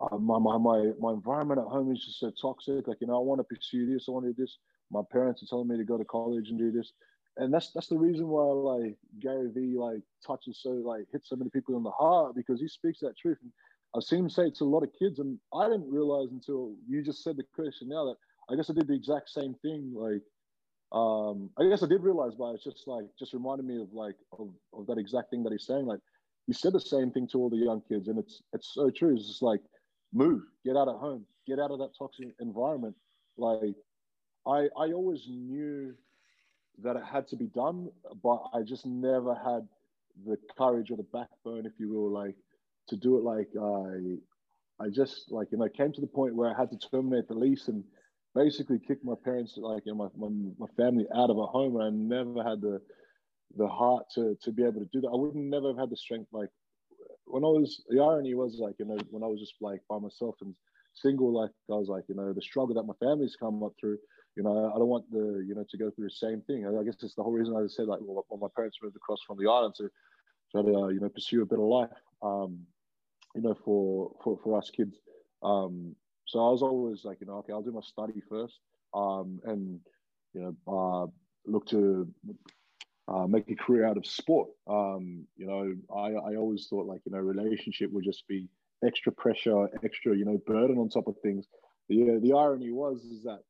uh, my, my my my environment at home is just so toxic. Like, you know, I want to pursue this, I want to do this. My parents are telling me to go to college and do this, and that's that's the reason why like Gary Vee like touches so like hits so many people in the heart because he speaks that truth. And I've seen him say it to a lot of kids, and I didn't realize until you just said the question now that I guess I did the exact same thing. Like um, I guess I did realize, but it's just like just reminded me of like of, of that exact thing that he's saying. Like he said the same thing to all the young kids, and it's it's so true. It's just like move, get out of home, get out of that toxic environment. Like I I always knew that it had to be done, but I just never had the courage or the backbone, if you will, like to do it. Like I I just like you know came to the point where I had to terminate the lease and basically kicked my parents, like know, my, my, my family out of a home, and I never had the the heart to to be able to do that. I would never have had the strength. Like when I was, the irony was like you know when I was just like by myself and single, like I was like you know the struggle that my family's come up through. You know, I don't want the you know to go through the same thing. I guess it's the whole reason I said like well, my parents moved across from the island to try to uh, you know pursue a better life. Um, you know, for for for us kids. Um, so I was always like, you know, okay, I'll do my study first, um, and you know, uh, look to uh, make a career out of sport. Um, you know, I, I always thought like, you know, relationship would just be extra pressure, extra, you know, burden on top of things. The the irony was is that,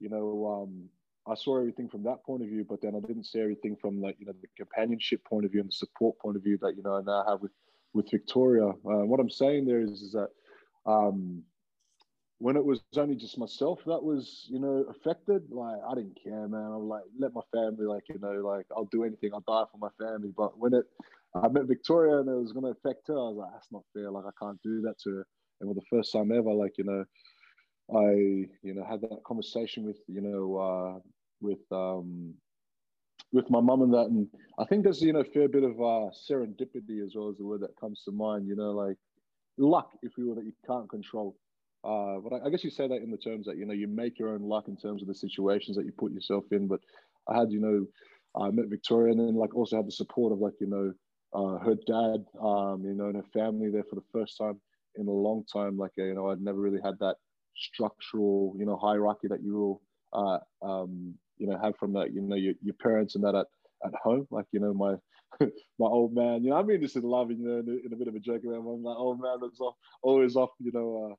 you know, um, I saw everything from that point of view, but then I didn't see everything from like, you know, the companionship point of view and the support point of view that you know I now have with with Victoria. Uh, what I'm saying there is, is that um, when it was only just myself that was, you know, affected, like I didn't care, man. I'm like, let my family, like, you know, like I'll do anything, I'll die for my family. But when it, I met Victoria and it was going to affect her, I was like, that's not fair. Like, I can't do that to her. And for the first time ever, like, you know, I, you know, had that conversation with, you know, uh, with, um, with my mum and that. And I think there's, you know, a fair bit of uh, serendipity as well as the word that comes to mind, you know, like luck, if you will, that you can't control uh, but I, I, guess you say that in the terms that you know you make your own luck in terms of the situations that you put yourself in. But I had you know I met Victoria and then like also had the support of like you know uh, her dad, um, you know, and her family there for the first time in a long time. Like you know, I'd never really had that structural you know hierarchy that you will uh, um, you know have from that you know your, your parents and that at, at home. Like you know my my old man. You know, I mean this in love, you know, in a, bit of a joke around. My old man off, always off, you know, uh,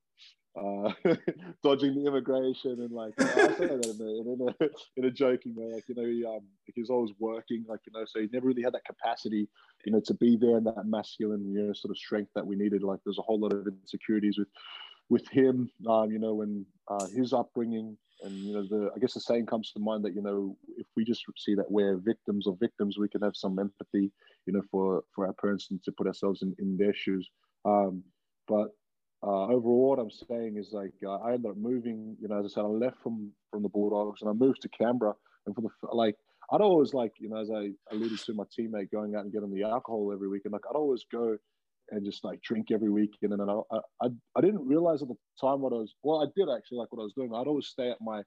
uh, dodging the immigration and like I say that in a, in a, in a joking way, like you know he, um, he was always working, like you know, so he never really had that capacity, you know, to be there and that masculine, you know, sort of strength that we needed. Like there's a whole lot of insecurities with with him, um, you know, when uh, his upbringing and you know the I guess the saying comes to mind that you know if we just see that we're victims of victims, we can have some empathy, you know, for for our parents and to put ourselves in in their shoes. Um, but uh, overall, what I'm saying is like uh, I ended up moving. You know, as I said, I left from from the Bulldogs and I moved to Canberra. And for the like, I'd always like you know, as I alluded to my teammate going out and getting the alcohol every week, and like I'd always go and just like drink every week. And I, I I didn't realize at the time what I was. Well, I did actually like what I was doing. I'd always stay at my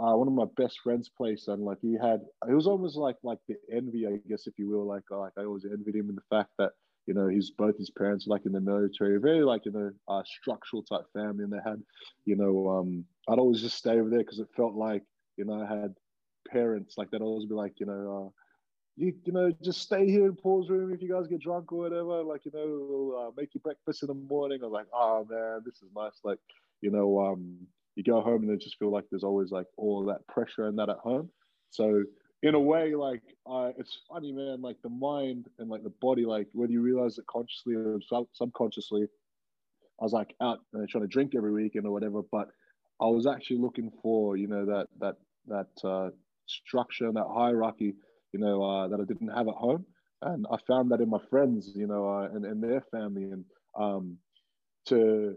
uh, one of my best friends' place, and like he had, it was almost like like the envy, I guess, if you will. Like like I always envied him in the fact that you know, his both his parents like in the military, very like you know, uh, structural type family, and they had, you know, um, I'd always just stay over there because it felt like you know I had parents like that. Always be like, you know, uh, you you know, just stay here in Paul's room if you guys get drunk or whatever. Like you know, we'll, uh, make you breakfast in the morning. I was like, oh man, this is nice. Like you know, um, you go home and then just feel like there's always like all that pressure and that at home. So in a way, like uh, it's funny, man. Like the mind and like the body, like whether you realize it consciously or sub- subconsciously, I was like out uh, trying to drink every weekend or whatever. But I was actually looking for, you know, that that that uh, structure and that hierarchy, you know, uh, that I didn't have at home, and I found that in my friends, you know, uh, and, and their family, and um, to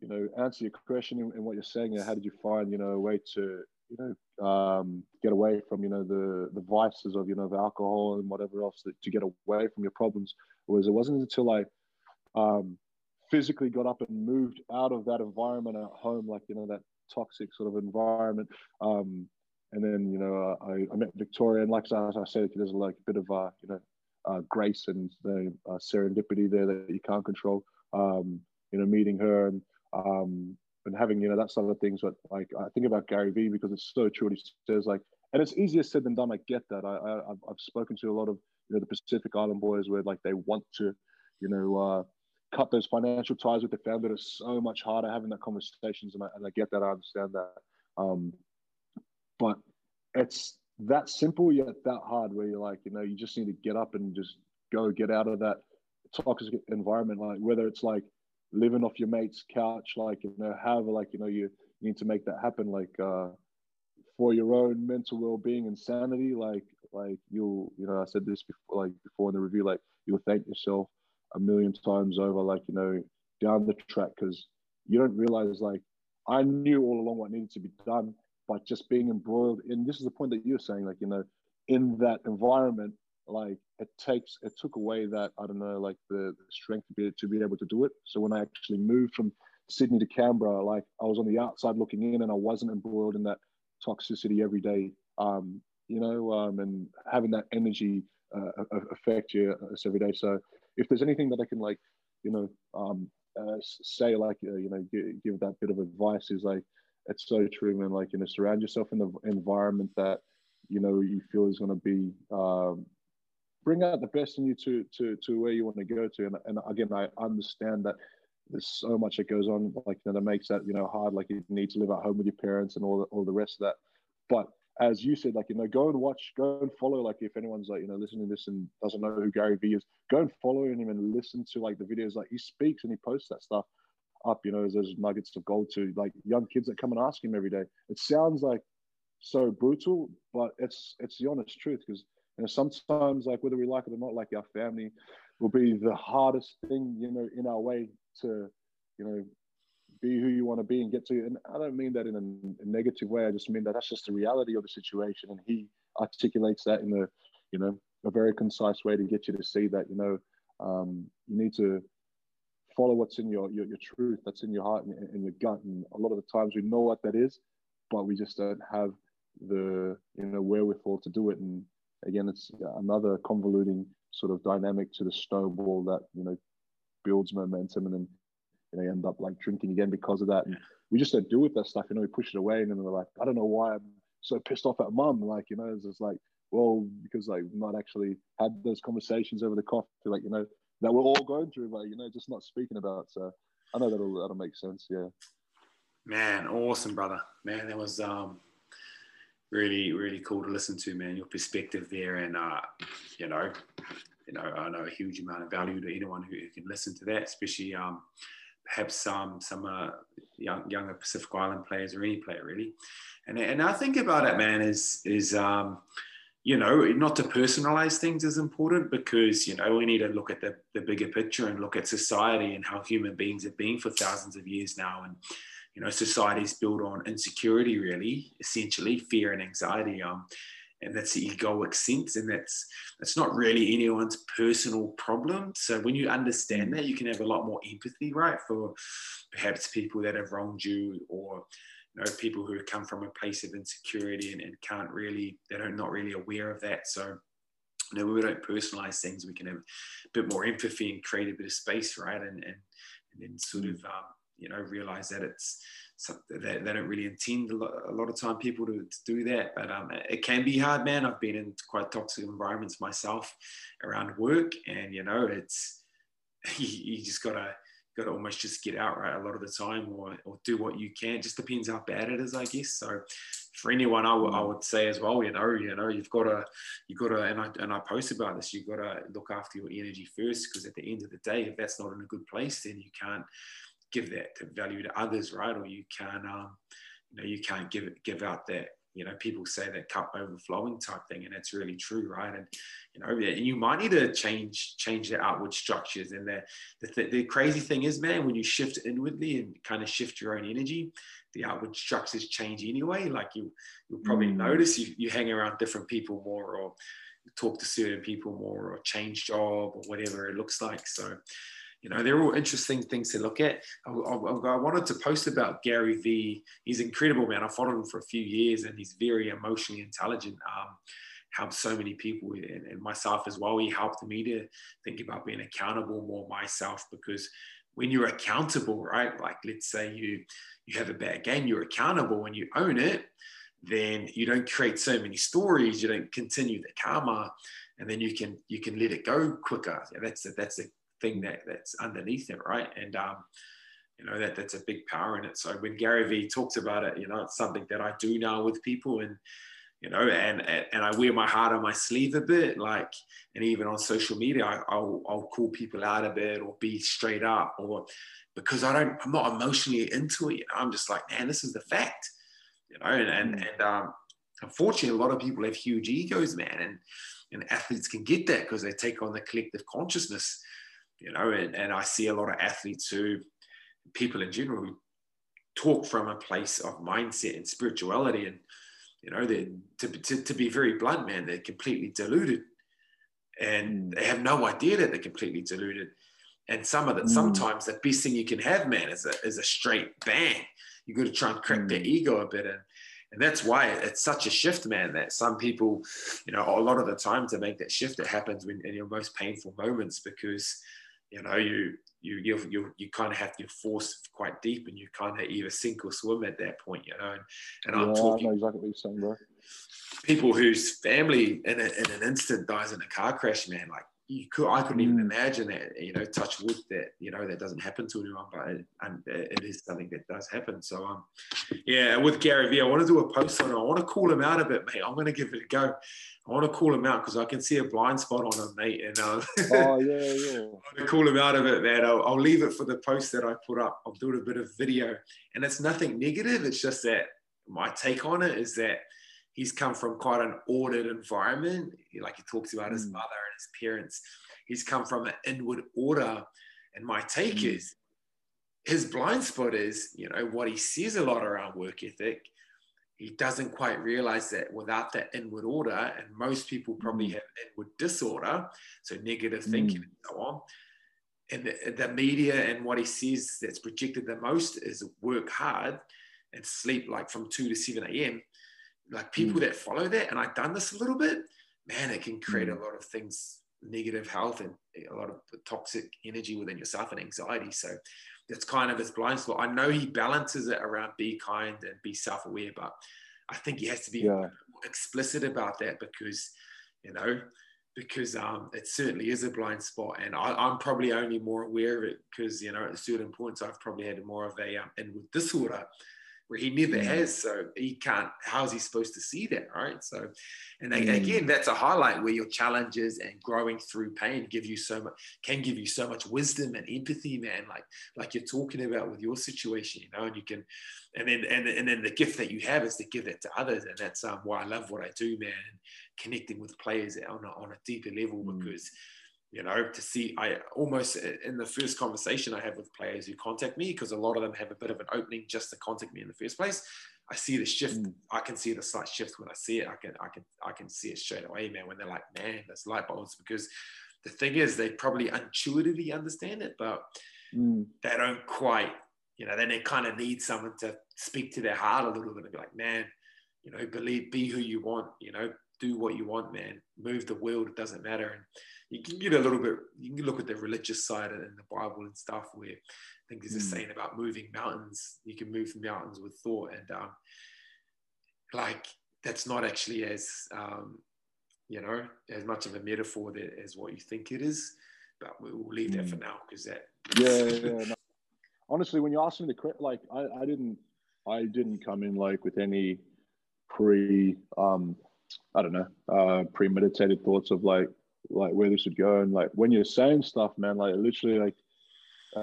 you know answer your question and what you're saying, how did you find, you know, a way to you know, um, get away from, you know, the, the vices of, you know, of alcohol and whatever else that, to get away from your problems was it wasn't until I um, physically got up and moved out of that environment at home, like, you know, that toxic sort of environment. Um, and then, you know, I, I met Victoria and like as I said, there's a like a bit of, uh, you know, uh, grace and the serendipity there that you can't control. Um, you know, meeting her and um, having you know that sort of things. But like I think about Gary Vee because it's so true. He says like, and it's easier said than done. I get that. I, I I've spoken to a lot of you know the Pacific Island boys where like they want to, you know. Uh, cut those financial ties with the family. It's so much harder having that conversations, and I, and I get that. I understand that. Um, but it's that simple yet that hard. Where you're like, you know, you just need to get up and just go get out of that toxic environment. Like whether it's like living off your mate's couch, like you know, however, like you know, you, you need to make that happen, like uh, for your own mental well-being and sanity. Like like you'll, you know, I said this before, like before in the review, like you'll thank yourself a million times over, like you know, down the track, because you don't realize, like I knew all along what needed to be done, but just being embroiled in this is the point that you're saying, like you know, in that environment like it takes it took away that I don't know like the, the strength to be to be able to do it. So when I actually moved from Sydney to Canberra, like I was on the outside looking in, and I wasn't embroiled in that toxicity every day. Um, you know, um, and having that energy uh, affect you uh, every day. So if there's anything that I can like, you know, um, uh, say like uh, you know give, give that bit of advice is like it's so true, man. Like you know, surround yourself in the environment that you know you feel is going to be um, bring out the best in you to to to where you want to go to. And, and again, I understand that there's so much that goes on, like you know, that makes that you know hard. Like you need to live at home with your parents and all the, all the rest of that. But as you said, like you know, go and watch, go and follow. Like if anyone's like you know listening to this and doesn't know who Gary Vee is, go and follow him and listen to like the videos. Like he speaks and he posts that stuff. up. You know, as those nuggets of gold to like young kids that come and ask him every day. It sounds like so brutal, but it's it's the honest truth because know sometimes like whether we like it or not, like our family will be the hardest thing you know in our way to you know be who you want to be and get to. And I don't mean that in a, a negative way. I just mean that that's just the reality of the situation, and he articulates that in a you know a very concise way to get you to see that you know um, you need to follow what's in your, your, your truth that's in your heart and, and your gut and a lot of the times we know what that is but we just don't have the you know wherewithal to do it and again it's another convoluting sort of dynamic to the snowball that you know builds momentum and then you know end up like drinking again because of that. And we just don't deal with that stuff you know we push it away and then we're like i don't know why i'm so pissed off at mum like you know it's just like well because like not actually had those conversations over the coffee like you know that we're all going through but you know just not speaking about so i know that'll that'll make sense yeah. Man awesome brother. Man that was um really really cool to listen to man your perspective there and uh you know you know i know a huge amount of value to anyone who, who can listen to that especially um perhaps um, some uh, young, younger Pacific Island players or any player really. And, and I think about it, man, is is um, you know not to personalize things is important because you know we need to look at the, the bigger picture and look at society and how human beings have been for thousands of years now and you know, society's built on insecurity, really, essentially fear and anxiety. Um, and that's the egoic sense, and that's that's not really anyone's personal problem. So when you understand that, you can have a lot more empathy, right, for perhaps people that have wronged you, or you know, people who come from a place of insecurity and, and can't really, they are not really aware of that. So you know, we don't personalize things, we can have a bit more empathy and create a bit of space, right, and and, and then sort of um, you know realize that it's something they, they don't really intend a lot, a lot of time people to, to do that. But um, it can be hard man. I've been in quite toxic environments myself around work and you know it's you, you just gotta gotta almost just get out right a lot of the time or, or do what you can. It just depends how bad it is i guess. So for anyone I, w- I would say as well you know you know you've got to you've got to and I, and I post about this you've got to look after your energy first because at the end of the day if that's not in a good place then you can't give that value to others, right? Or you can, um, you know, you can't give it, give out that. You know, people say that cup overflowing type thing, and it's really true, right? And you know, and you might need to change change the outward structures. And the the, the crazy thing is, man, when you shift inwardly and kind of shift your own energy, the outward structures change anyway. Like you, you'll probably mm. notice you, you hang around different people more, or talk to certain people more, or change job, or whatever it looks like. So, you know, they're all interesting things to look at. I, I, I, wanted to post about Gary Vee. He's incredible, man. I followed him for a few years and he's very emotionally intelligent. Um, helped so many people and, and myself as well. He helped me to think about being accountable more myself because when you're accountable, right? Like let's say you you have a bad game, you're accountable and you own it, then you don't create so many stories, you don't continue the karma, and then you can you can let it go quicker. Yeah, that's a, that's a thing that that's underneath it, right? And um, you know that that's a big power in it. So when Gary Vee talks about it, you know, it's something that I do now with people, and you know, and and I wear my heart on my sleeve a bit, like, and even on social media, I, will I'll call people out a bit or be straight up, or because I don't, I'm not emotionally into it. You know? I'm just like, man, this is the fact, you know, and and, mm. and um, unfortunately, a lot of people have huge egos, man, and and athletes can get that because they take on the collective consciousness you know, and, and I see a lot of athletes who, people in general, who talk from a place of mindset and spirituality. And, you know, they're, to, to, to be very blunt, man, they're completely deluded. And they have no idea that they're completely deluded. And some of that, mm. sometimes the best thing you can have, man, is a, is a straight bang. You got to try and crack mm. their ego a bit. And, and that's why it's such a shift, man. That some people, you know, a lot of the time to make that shift, it happens when in your most painful moments because you know, you you you you, you kind of have to force quite deep, and you kind of either sink or swim at that point, you know. And, and I'm talking exactly saying, bro. People whose family in, a, in an instant dies in a car crash, man. Like you could I couldn't even imagine that you know touch wood that you know that doesn't happen to anyone but it, and it is something that does happen. So um yeah with Gary Vee I want to do a post on it. I want to call him out a bit mate. I'm going to give it a go. I want to call him out because I can see a blind spot on him mate and uh, oh yeah yeah. I want to call him out of it man. I'll, I'll leave it for the post that I put up. I'm doing a bit of video. And it's nothing negative. It's just that my take on it is that he's come from quite an ordered environment. Like he talks about mm. his mother and his parents. He's come from an inward order. And my take mm. is his blind spot is, you know, what he sees a lot around work ethic. He doesn't quite realize that without that inward order, and most people probably mm. have inward disorder, so negative thinking mm. and so on. And the, the media and what he sees that's projected the most is work hard and sleep like from 2 to 7 a.m like people mm. that follow that, and I've done this a little bit, man, it can create mm. a lot of things, negative health and a lot of toxic energy within yourself and anxiety. So that's kind of his blind spot. I know he balances it around be kind and be self-aware, but I think he has to be yeah. explicit about that because, you know, because um, it certainly is a blind spot, and I, am probably only more aware of it because you know at certain points I've probably had more of a um, inward disorder where he never has. So he can't, how is he supposed to see that? Right. So, and mm. again, that's a highlight where your challenges and growing through pain give you so much, can give you so much wisdom and empathy, man. Like, like you're talking about with your situation, you know, and you can, and then, and, and then the gift that you have is to give that to others. And that's um, why I love what I do, man. Connecting with players on a, on a deeper level mm. because, you know, to see, I almost in the first conversation I have with players who contact me, because a lot of them have a bit of an opening just to contact me in the first place. I see the shift. Mm. I can see the slight shift when I see it. I can, I can, I can see it straight away, man. When they're like, man, that's light bulbs. Because the thing is, they probably intuitively understand it, but mm. they don't quite. You know, then they kind of need someone to speak to their heart a little bit and be like, man, you know, believe, be who you want. You know, do what you want, man. Move the world. It doesn't matter. And you can get a little bit, you can look at the religious side in the Bible and stuff where I think there's a mm. saying about moving mountains. You can move mountains with thought. And um, like, that's not actually as, um, you know, as much of a metaphor that, as what you think it is. But we'll leave that mm. for now because that. Yeah, yeah. No. Honestly, when you asked me the like, I, I didn't, I didn't come in like with any pre, um, I don't know, uh, premeditated thoughts of like, like where this would go. And like when you're saying stuff, man, like literally like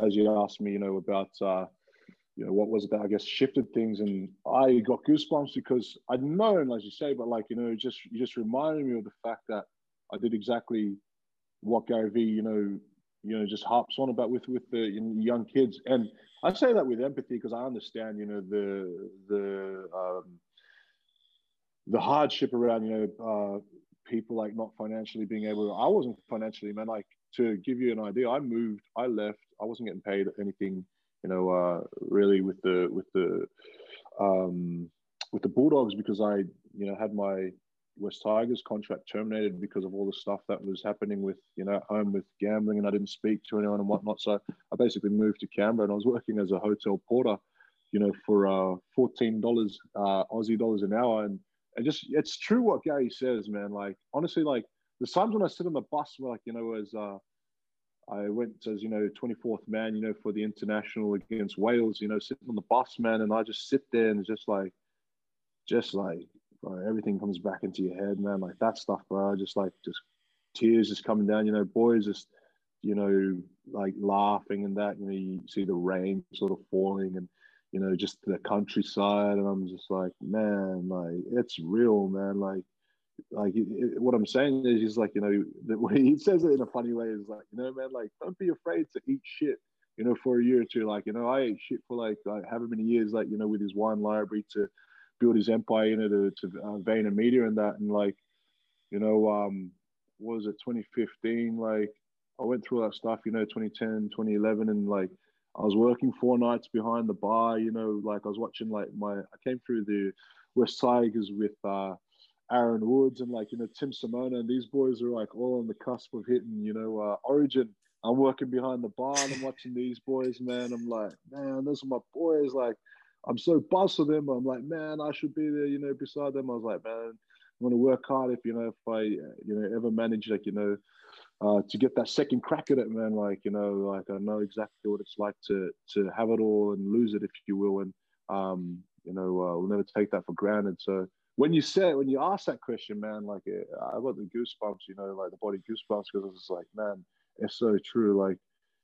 as you asked me, you know, about uh, you know, what was it that I guess shifted things and I got goosebumps because I'd known, as you say, but like, you know, just you just reminded me of the fact that I did exactly what Gary Vee, you know, you know, just harps on about with with the young kids. And I say that with empathy because I understand, you know, the the um, the hardship around, you know, uh, people like not financially being able to, I wasn't financially, man. Like to give you an idea, I moved, I left, I wasn't getting paid anything, you know, uh, really with the, with the, um, with the Bulldogs because I, you know, had my West Tigers contract terminated because of all the stuff that was happening with, you know, at home with gambling and I didn't speak to anyone and whatnot. So I basically moved to Canberra and I was working as a hotel porter, you know, for uh, $14 uh, Aussie dollars an hour. And and just it's true what Gary says, man. Like honestly, like the times when I sit on the bus, where like you know, as uh, I went as you know 24th man, you know, for the international against Wales, you know, sitting on the bus, man, and I just sit there and it's just like, just like, bro, everything comes back into your head, man. Like that stuff, bro. Just like just tears just coming down, you know, boys just you know like laughing and that, you know, you see the rain sort of falling and you know, just the countryside. And I'm just like, man, like it's real, man. Like, like it, what I'm saying is, he's like, you know, the way he says it in a funny way is like, you know, man, like don't be afraid to eat shit, you know, for a year or two. Like, you know, I ate shit for like, like however many years, like, you know, with his wine library to build his empire, you know, to, to uh, VaynerMedia and that. And like, you know, um, was it 2015? Like, I went through all that stuff, you know, 2010, 2011, and like, I was working four nights behind the bar, you know, like I was watching like my I came through the West Tigers with uh Aaron Woods and like you know Tim Simona and these boys are like all on the cusp of hitting, you know, uh, Origin. I'm working behind the bar and I'm watching these boys, man. I'm like, man, those are my boys. Like, I'm so buzzed for them. I'm like, man, I should be there, you know, beside them. I was like, man, I'm gonna work hard if you know if I, you know, ever manage like you know uh, to get that second crack at it, man. Like you know, like I know exactly what it's like to to have it all and lose it, if you will, and um, you know, uh, we'll never take that for granted. So when you said when you asked that question, man, like I got the goosebumps, you know, like the body goosebumps because it's like, man, it's so true. Like,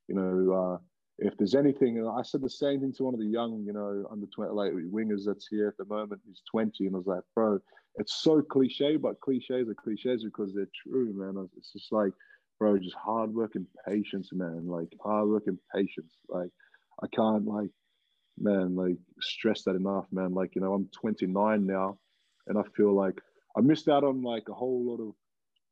you know, uh, if there's anything, and I said the same thing to one of the young, you know, under 20, like wingers that's here at the moment. He's 20, and I was like, bro, it's so cliche, but cliches are cliches because they're true, man. It's just like, bro, just hard work and patience, man. Like hard work and patience. Like I can't like, man, like stress that enough, man. Like you know, I'm 29 now, and I feel like I missed out on like a whole lot of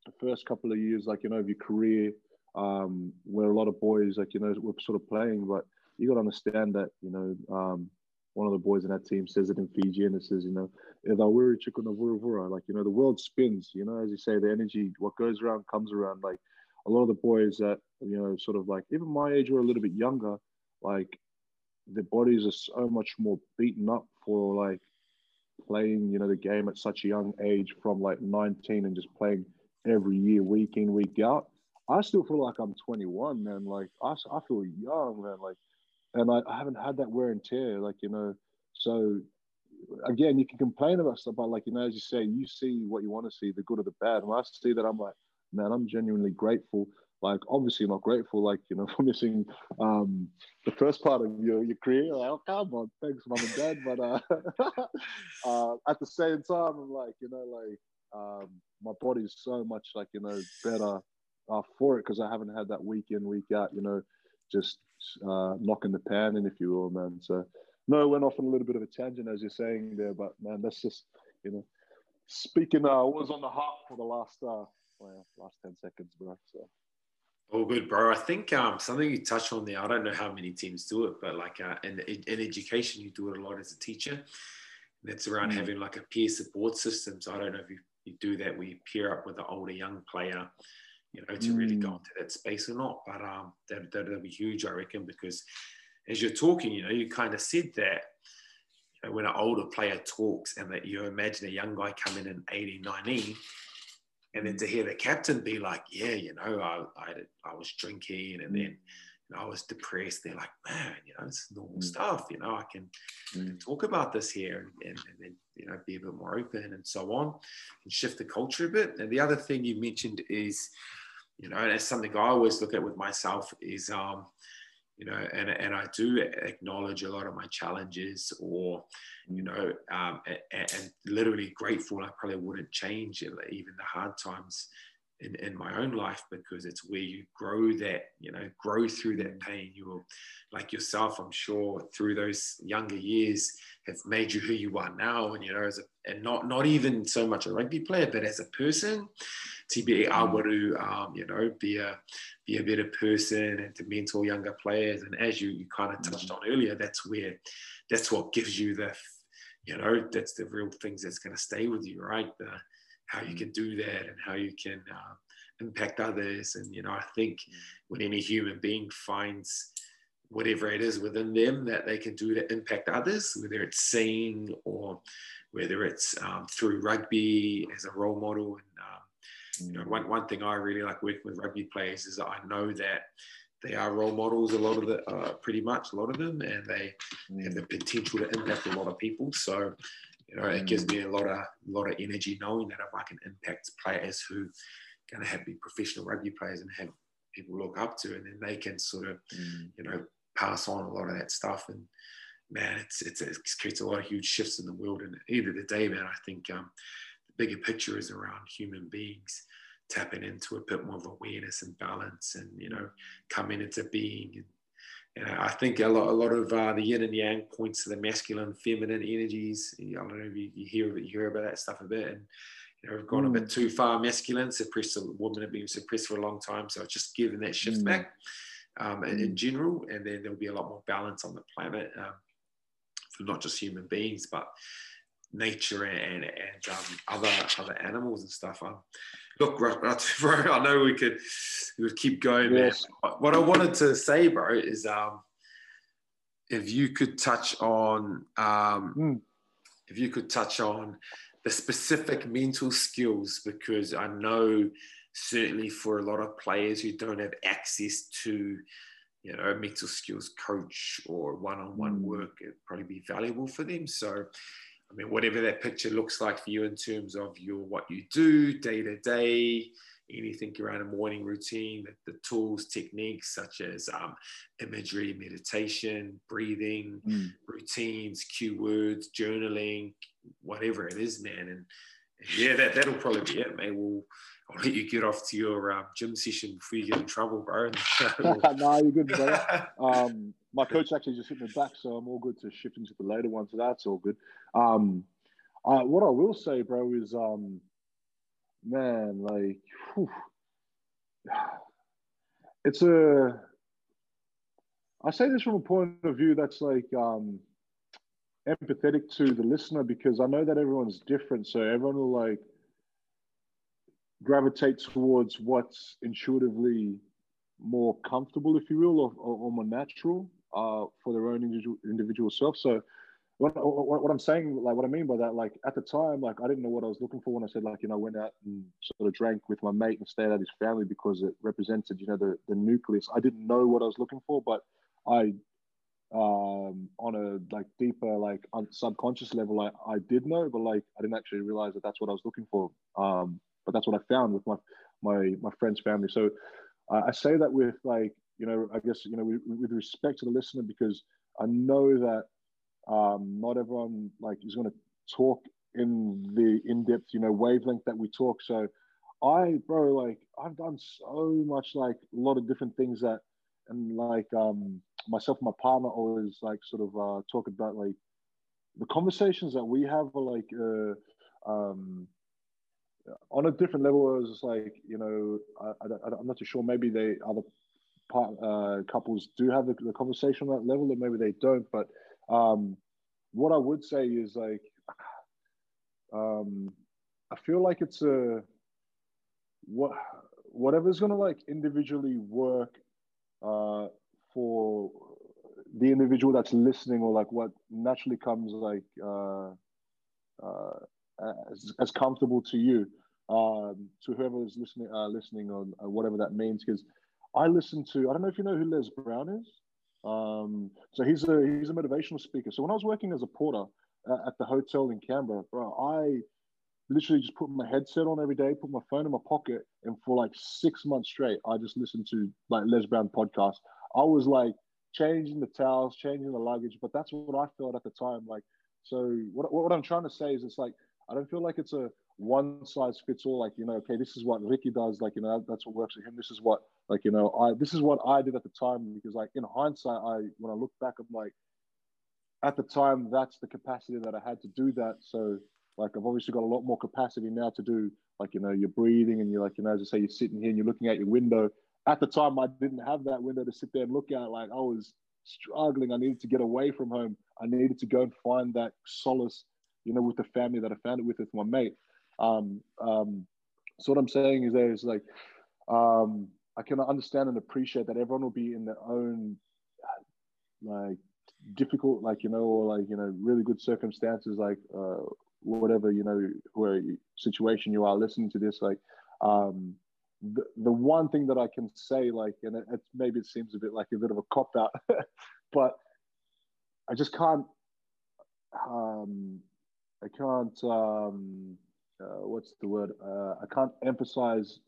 the first couple of years, like you know, of your career um, where a lot of boys, like, you know, were sort of playing. But you got to understand that, you know, um, one of the boys in that team says it in Fiji and it says, you know, like, you know, the world spins, you know, as you say, the energy, what goes around comes around. Like a lot of the boys that, you know, sort of like even my age or a little bit younger, like their bodies are so much more beaten up for like playing, you know, the game at such a young age from like 19 and just playing every year, week in, week out. I still feel like I'm 21, man. Like I, I feel young, man. Like, and I, I haven't had that wear and tear, like you know. So again, you can complain about stuff, but like you know, as you say, you see what you want to see, the good or the bad. And I see that, I'm like, man, I'm genuinely grateful. Like, obviously not grateful, like you know, for missing um, the first part of your your career. Like, oh come on, thanks, mom and dad. But uh, uh, at the same time, I'm like, you know, like um, my body's so much like you know better uh, for it because I haven't had that week in, week out, you know, just uh, knocking the pan in, if you will, man. So, no, went off on a little bit of a tangent, as you're saying there, but man, that's just, you know, speaking, uh, what was on the heart for the last, uh, well, last 10 seconds, bro. So. All good, bro. I think um, something you touched on there, I don't know how many teams do it, but like uh, in, in education, you do it a lot as a teacher. That's around mm-hmm. having like a peer support system. So I don't know if you, you do that where you pair up with an older young player you know, to mm. really go mm. into that space or not. But um, that, that'll be huge, I reckon, because as you're talking, you know, you kind of said that you know, when an older player talks and that you imagine a young guy coming in 18, 19, and then to hear the captain be like, yeah, you know, I, I, I was drinking and then you know, I was depressed. They're like, man, you know, it's normal mm. stuff. You know, I can, mm. talk about this here and, and, and, then, you know, be a bit more open and so on and shift the culture a bit. And the other thing you mentioned is, you know, and it's something I always look at with myself is, um, you know, and, and I do acknowledge a lot of my challenges or, you know, um, and, and, literally grateful. I probably wouldn't change even the hard times in, in my own life because it's where you grow that, you know, grow through that mm. pain. You will, like yourself, I'm sure, through those younger years have made you who you are now. And, you know, as a, and not, not even so much a rugby player, but as a person, to be mm. able to, um, you know, be a, be a better person and to mentor younger players. And as you, you kind of mm. touched on earlier, that's where, that's what gives you the, you know, that's the real things that's going to stay with you, right? The, how you can do that and how you can uh, impact others. And, you know, I think when any human being finds whatever it is within them that they can do to impact others, whether it's singing or whether it's um, through rugby as a role model. And, um, you know, one, one thing I really like working with rugby players is I know that they are role models, a lot of the, uh, pretty much a lot of them, and they have the potential to impact a lot of people. So you know, it gives me a lot of a lot of energy knowing that if I can impact players who are going to have be professional rugby players and have people look up to, and then they can sort of, mm. you know, pass on a lot of that stuff. And man, it's, it's it creates a lot of huge shifts in the world. And at the end of the day, man, I think um, the bigger picture is around human beings tapping into a bit more of awareness and balance, and you know, coming into being and I think a lot, a lot of uh, the yin and yang points to the masculine, feminine energies. I don't know if you, you hear you hear about that stuff a bit, and you know, we've gone mm. a bit mm. too far masculine, suppressed. The Women have been suppressed for a long time, so it's just giving that shift mm. back um, in, in, mm. general, and then there'll be a lot more balance on the planet um, for not just human beings, but nature and and um, other other animals and stuff. Um, look, bro, I know we could we would keep going, yes. man. What I wanted to say, bro, is um, if you could touch on um, mm. if you could touch on the specific mental skills, because I know certainly for a lot of players who don't have access to you know, a mental skills coach or one-on-one mm. work, it'd probably be valuable for them. So, I mean, whatever that picture looks like for you in terms of your what you do day to day, anything around a morning routine, the, the tools, techniques such as um, imagery, meditation, breathing, mm. routines, keywords, journaling, whatever it is, man. And, and yeah, that that'll probably be it, mate. We'll I'll let you get off to your um, gym session before you get in trouble, bro. no, you're good, bro. Um, my coach actually just hit me back, so I'm all good to shift into the later one. So that's all good. Um, uh, what I will say, bro, is um, man, like, whew, it's a. I say this from a point of view that's like um, empathetic to the listener because I know that everyone's different. So everyone will like gravitate towards what's intuitively more comfortable, if you will, or, or, or more natural uh, for their own individual, individual self. So what, what, what, I'm saying, like what I mean by that, like at the time, like I didn't know what I was looking for when I said like, you know, I went out and sort of drank with my mate and stayed at his family because it represented, you know, the, the nucleus. I didn't know what I was looking for, but I, um, on a like deeper, like subconscious level, I, I did know, but like I didn't actually realize that that's what I was looking for. Um, but that's what I found with my my my friend's family. So I say that with like you know I guess you know with, with respect to the listener because I know that um, not everyone like is going to talk in the in-depth you know wavelength that we talk. So I bro like I've done so much like a lot of different things that and like um myself and my partner always like sort of uh talk about like the conversations that we have are like uh um on a different level, it was like you know, I, am not too sure. Maybe they other part, uh, couples do have the, the, conversation on that level, and maybe they don't. But um, what I would say is like, um, I feel like it's a what whatever's gonna like individually work uh, for the individual that's listening, or like what naturally comes like. Uh, uh, as, as comfortable to you, um, to whoever is listening, uh, listening on uh, whatever that means. Because I listen to, I don't know if you know who Les Brown is. Um, so he's a he's a motivational speaker. So when I was working as a porter uh, at the hotel in Canberra, bro, I literally just put my headset on every day, put my phone in my pocket, and for like six months straight, I just listened to like Les Brown podcast. I was like changing the towels, changing the luggage, but that's what I felt at the time. Like, so what, what I'm trying to say is, it's like I don't feel like it's a one size fits all. Like you know, okay, this is what Ricky does. Like you know, that's what works for him. This is what like you know, I this is what I did at the time because like in hindsight, I when I look back, I'm like, at the time, that's the capacity that I had to do that. So like I've obviously got a lot more capacity now to do like you know you're breathing and you're like you know as I say you're sitting here and you're looking out your window. At the time, I didn't have that window to sit there and look at. Like I was struggling. I needed to get away from home. I needed to go and find that solace you know, with the family that I found it with, with my mate. Um, um, so what I'm saying is there is like, um, I can understand and appreciate that everyone will be in their own, like, difficult, like, you know, or like, you know, really good circumstances, like, uh, whatever, you know, where situation you are listening to this, like, um, the, the one thing that I can say, like, and it, it, maybe it seems a bit like a bit of a cop out, but I just can't um, I can't um, uh, what's the word? Uh, I can't emphasize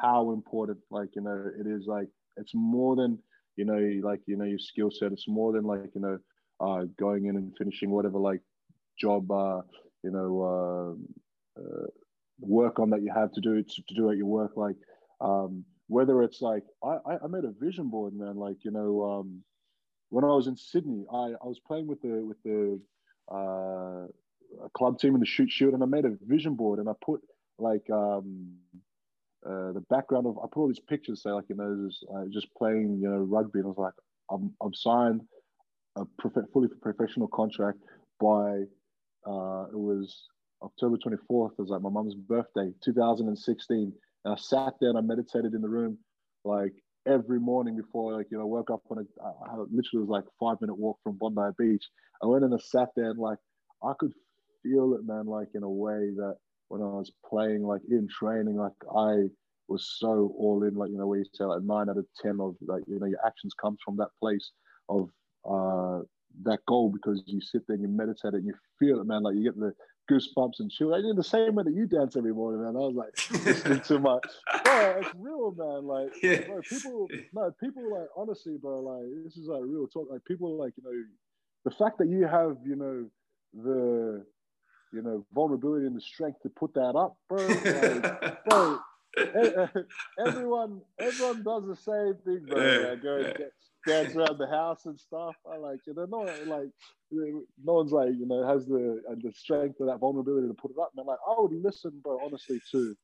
how important like you know it is. Like it's more than you know like you know your skill set. It's more than like you know uh, going in and finishing whatever like job uh, you know uh, uh, work on that you have to do to, to do at your work. Like um, whether it's like I, I made a vision board, man. Like you know um, when I was in Sydney, I, I was playing with the with the uh, a club team in the Shute Shield, and I made a vision board and I put like um, uh, the background of I put all these pictures, say like you know, just, uh, just playing you know rugby, and I was like, I'm I'm signed a prof- fully professional contract by uh, it was October 24th. It was like my mom's birthday, 2016, and I sat there and I meditated in the room like every morning before like you know woke up on a literally was like five minute walk from Bondi Beach. I went and I sat there and like I could feel it, man, like in a way that when I was playing, like in training, like I was so all in. Like you know, where you say like nine out of ten of like you know your actions comes from that place of uh that goal because you sit there and you meditate and you feel it, man. Like you get the goosebumps and chill. I did the same way that you dance every morning, man. I was like listening too much. Bro, it's real, man. Like, yeah. bro, people, no, people like honestly, bro. Like, this is like real talk. Like, people like you know, the fact that you have you know the you know vulnerability and the strength to put that up, bro. Like, bro, everyone, everyone does the same thing, bro. Yeah. Like, go yeah. Dance around the house and stuff. I like, you know, no, like, no one's like, you know, has the uh, the strength or that vulnerability to put it up, man. Like, I would listen, bro, honestly, to,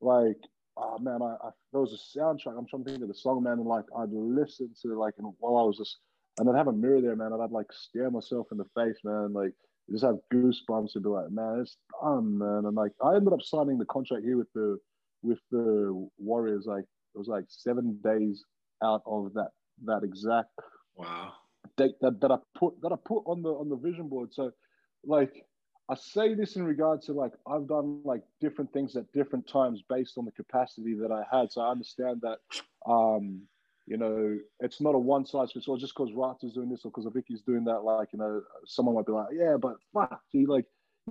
like, oh man, I, I there was a soundtrack. I'm trying to think of the song, man, and like, I'd listen to like, and while I was just, and I'd have a mirror there, man, and I'd like stare myself in the face, man, like. Just have goosebumps and be like, man, it's done, man. And like, I ended up signing the contract here with the with the Warriors, like it was like seven days out of that that exact wow date that, that I put that I put on the on the vision board. So like I say this in regard to like I've done like different things at different times based on the capacity that I had. So I understand that um, you know, it's not a one size fits all just because Ratu's doing this or because Vicky's doing that. Like, you know, someone might be like, yeah, but fuck, see, like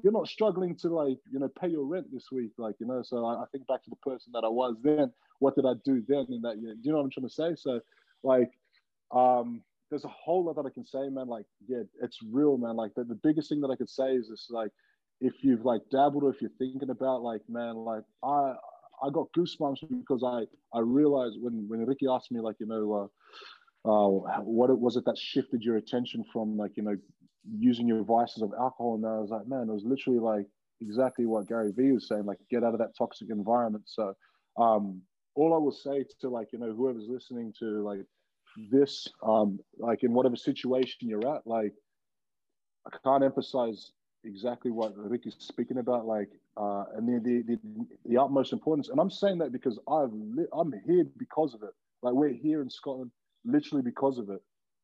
you're not struggling to like you know pay your rent this week like you know so I, I, think back to the person that i was then what did i do then in that year do you know what i'm trying to say so like um there's a whole lot that i can say man like yeah it's real man like the, the biggest thing that i could say is this like if you've like dabbled or if you're thinking about like man like i i got goosebumps because i i realized when when ricky asked me like you know uh uh, what was it that shifted your attention from like you know using your vices of alcohol. And I was like, man, it was literally like exactly what Gary Vee was saying, like get out of that toxic environment. So um, all I will say to like, you know, whoever's listening to like this, um, like in whatever situation you're at, like I can't emphasize exactly what Rick is speaking about, like, uh, and the, the, the, the utmost importance. And I'm saying that because I've li- I'm here because of it. Like we're here in Scotland, literally because of it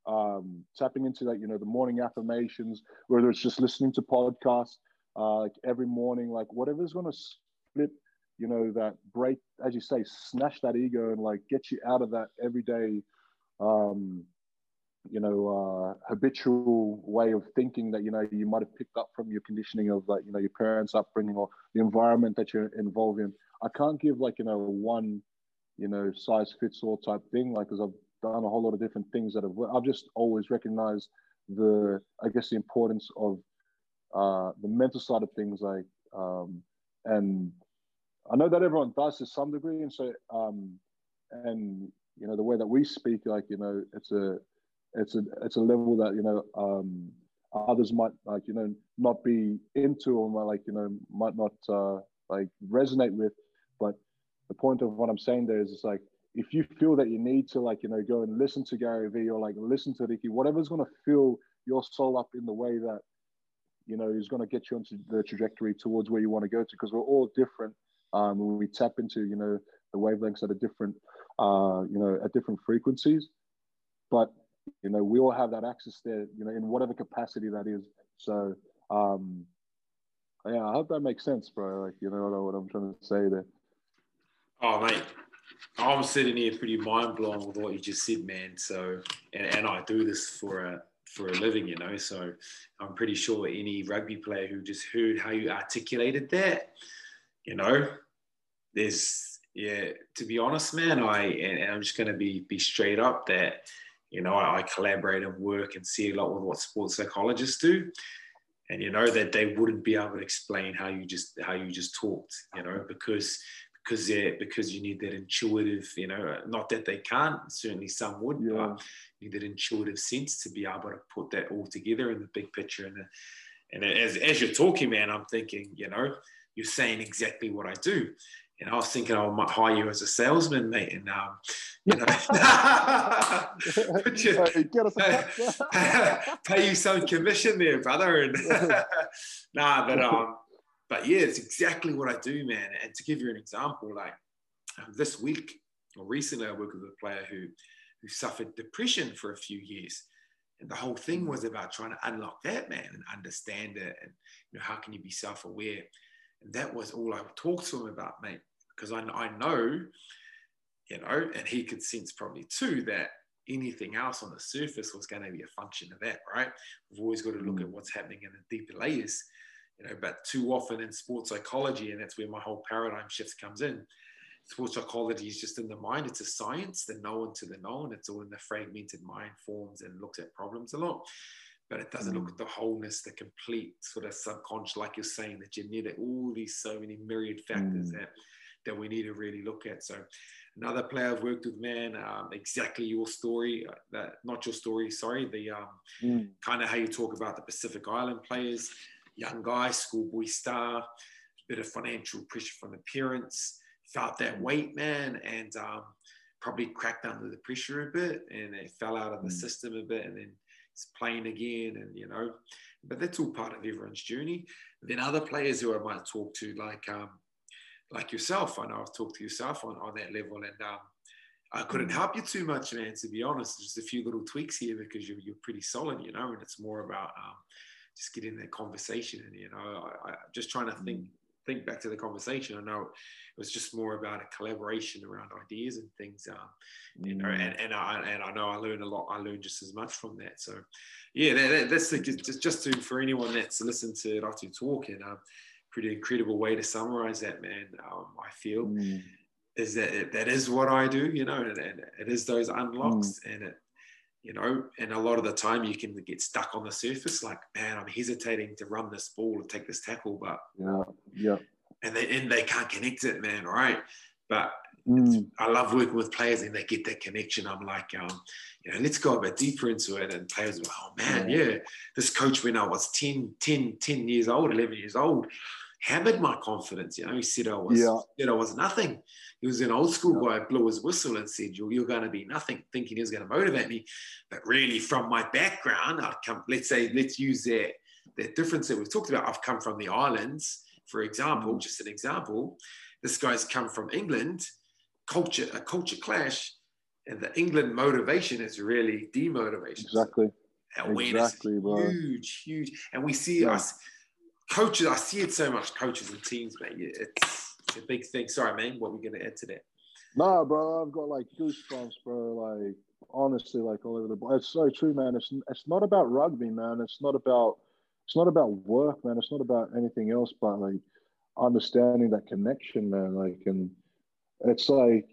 um, tapping into like you know the morning affirmations, whether it's just listening to podcasts uh, like every morning, like whatever's going to split, you know, that break, as you say, snatch that ego and like get you out of that everyday, um, you know, uh, habitual way of thinking that you know you might have picked up from your conditioning of like you know your parents' upbringing or the environment that you're involved in. I can't give like you know one, you know, size fits all type thing, like because I've done a whole lot of different things that have I've just always recognized the I guess the importance of uh, the mental side of things like um, and I know that everyone does to some degree and so um, and you know the way that we speak like you know it's a it's a it's a level that you know um, others might like you know not be into or might, like you know might not uh, like resonate with. But the point of what I'm saying there is it's like if you feel that you need to like you know go and listen to Gary Vee or like listen to Ricky, whatever's going to fill your soul up in the way that you know is going to get you onto the trajectory towards where you want to go to because we're all different um, when we tap into you know the wavelengths that are different uh, you know at different frequencies but you know we all have that access there you know in whatever capacity that is so um yeah i hope that makes sense bro like you know what i'm trying to say there oh mate I'm sitting here pretty mind blown with what you just said, man. So, and, and I do this for a for a living, you know. So, I'm pretty sure any rugby player who just heard how you articulated that, you know, there's yeah. To be honest, man, I and, I'm just gonna be be straight up that you know I, I collaborate and work and see a lot with what sports psychologists do and you know that they wouldn't be able to explain how you just how you just talked you know because because they because you need that intuitive, you know, not that they can't, certainly some would, yeah. but you need that intuitive sense to be able to put that all together in the big picture. And, and as, as you're talking, man, I'm thinking, you know, you're saying exactly what I do. And I was thinking I might hire you as a salesman, mate, and um, you know, you, pay you some commission there, brother. And nah, but um, but yeah, it's exactly what I do, man. And to give you an example, like um, this week or recently, I worked with a player who who suffered depression for a few years. And the whole thing was about trying to unlock that man and understand it and you know how can you be self-aware. And that was all I talked to him about, mate. Because I, I know, you know, and he could sense probably too that anything else on the surface was going to be a function of that, right? We've always got to look mm. at what's happening in the deeper layers, you know. But too often in sports psychology, and that's where my whole paradigm shift comes in. Sports psychology is just in the mind. It's a science, the known to the known. It's all in the fragmented mind forms and looks at problems a lot but it doesn't look mm. at the wholeness, the complete sort of subconscious, like you're saying, the genetic, all these so many myriad factors mm. that that we need to really look at. So another player I've worked with, man, um, exactly your story, uh, that not your story, sorry, the um, mm. kind of how you talk about the Pacific Island players, young guy, schoolboy star, bit of financial pressure from the parents, felt that mm. weight, man, and um, probably cracked under the pressure a bit, and it fell out of the mm. system a bit, and then it's playing again, and you know, but that's all part of everyone's journey. then other players who I might talk to, like um, like yourself. I know I've talked to yourself on, on that level, and um, I couldn't mm. help you too much, man. To be honest, just a few little tweaks here because you're, you're pretty solid, you know. And it's more about um, just getting that conversation, and you know, I, I just trying to think mm. think back to the conversation. I know it was just more about a collaboration around ideas and things, um, you know. And and I and I know I learned a lot. I learned just as much from that. So, yeah, that, that, that's the, just just to for anyone that's listened to Ratu talk and. Um, pretty incredible way to summarize that, man. Um, I feel mm. is that it, that is what I do, you know, and, and it is those unlocks, mm. and it, you know, and a lot of the time you can get stuck on the surface, like, man, I'm hesitating to run this ball or take this tackle, but yeah, yeah, and they and they can't connect it, man, right? But Mm. I love working with players and they get that connection. I'm like, um, you know, let's go a bit deeper into it. And players like, oh man, yeah. yeah, this coach when I was 10, 10, 10 years old, 11 years old, hammered my confidence. You know, he said I was, yeah. said I was nothing. He was an old school yeah. guy, blew his whistle and said, you're, you're going to be nothing, thinking he was going to motivate me. But really, from my background, I'd come, let's say, let's use that, that difference that we've talked about. I've come from the islands, for example, mm. just an example. This guy's come from England, culture, a culture clash. And the England motivation is really demotivation. Exactly. Awareness exactly, huge, huge. And we see yeah. us coaches, I see it so much, coaches and teams, man. It's, it's a big thing. Sorry, man. What are we going to add to that? Nah, bro, I've got like goosebumps, bro. Like honestly, like all over the. It's so true, man. It's it's not about rugby, man. It's not about it's not about work, man. It's not about anything else, but like understanding that connection, man. Like, and it's like,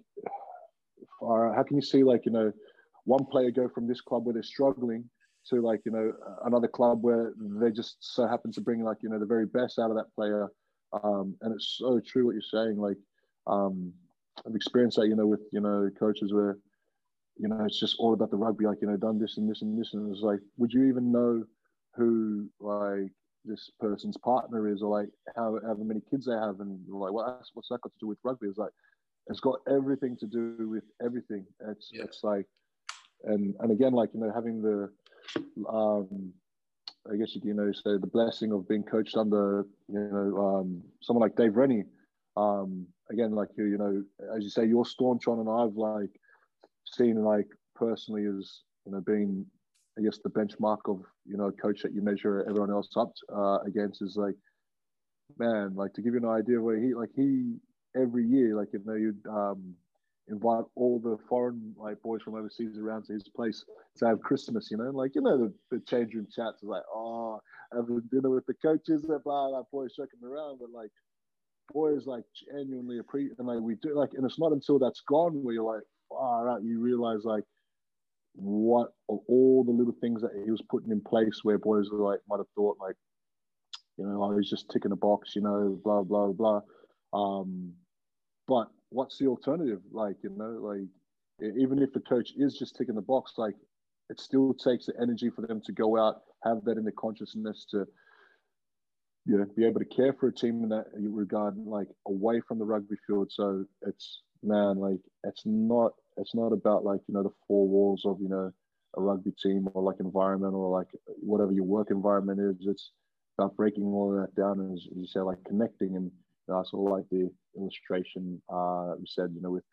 how can you see like you know, one player go from this club where they're struggling to like you know another club where they just so happen to bring like you know the very best out of that player. Um, and it's so true what you're saying like um, i've experienced that you know with you know coaches where you know it's just all about the rugby like you know done this and this and this. And it's like would you even know who like this person's partner is or like how however many kids they have and like what what's that got to do with rugby? It's like it's got everything to do with everything it's yeah. it's like and and again like you know having the um, I guess you know say the blessing of being coached under you know um, someone like Dave Rennie. Um, again, like you, you know, as you say, you're staunch on, and I've like seen like personally as you know being I guess the benchmark of you know a coach that you measure everyone else up uh, against is like man, like to give you an idea where he like he every year like you know you'd um, invite all the foreign like boys from overseas around to his place to have Christmas, you know, like you know the, the change room chats is like, oh, having dinner with the coaches, blah blah, boys checking around, but like boys like genuinely appreciate and like we do like and it's not until that's gone where you're like, far out, you realize like what all the little things that he was putting in place where boys were like might have thought like, you know, I was just ticking a box, you know, blah blah blah. Um, but what's the alternative? Like, you know, like even if the coach is just ticking the box, like it still takes the energy for them to go out, have that in their consciousness to, you know, be able to care for a team in that regard, like away from the rugby field. So it's man, like it's not it's not about like you know the four walls of you know a rugby team or like environment or like whatever your work environment is. It's about breaking all of that down and as you say, like connecting and know, I sort of like the illustration uh, we said, you know, with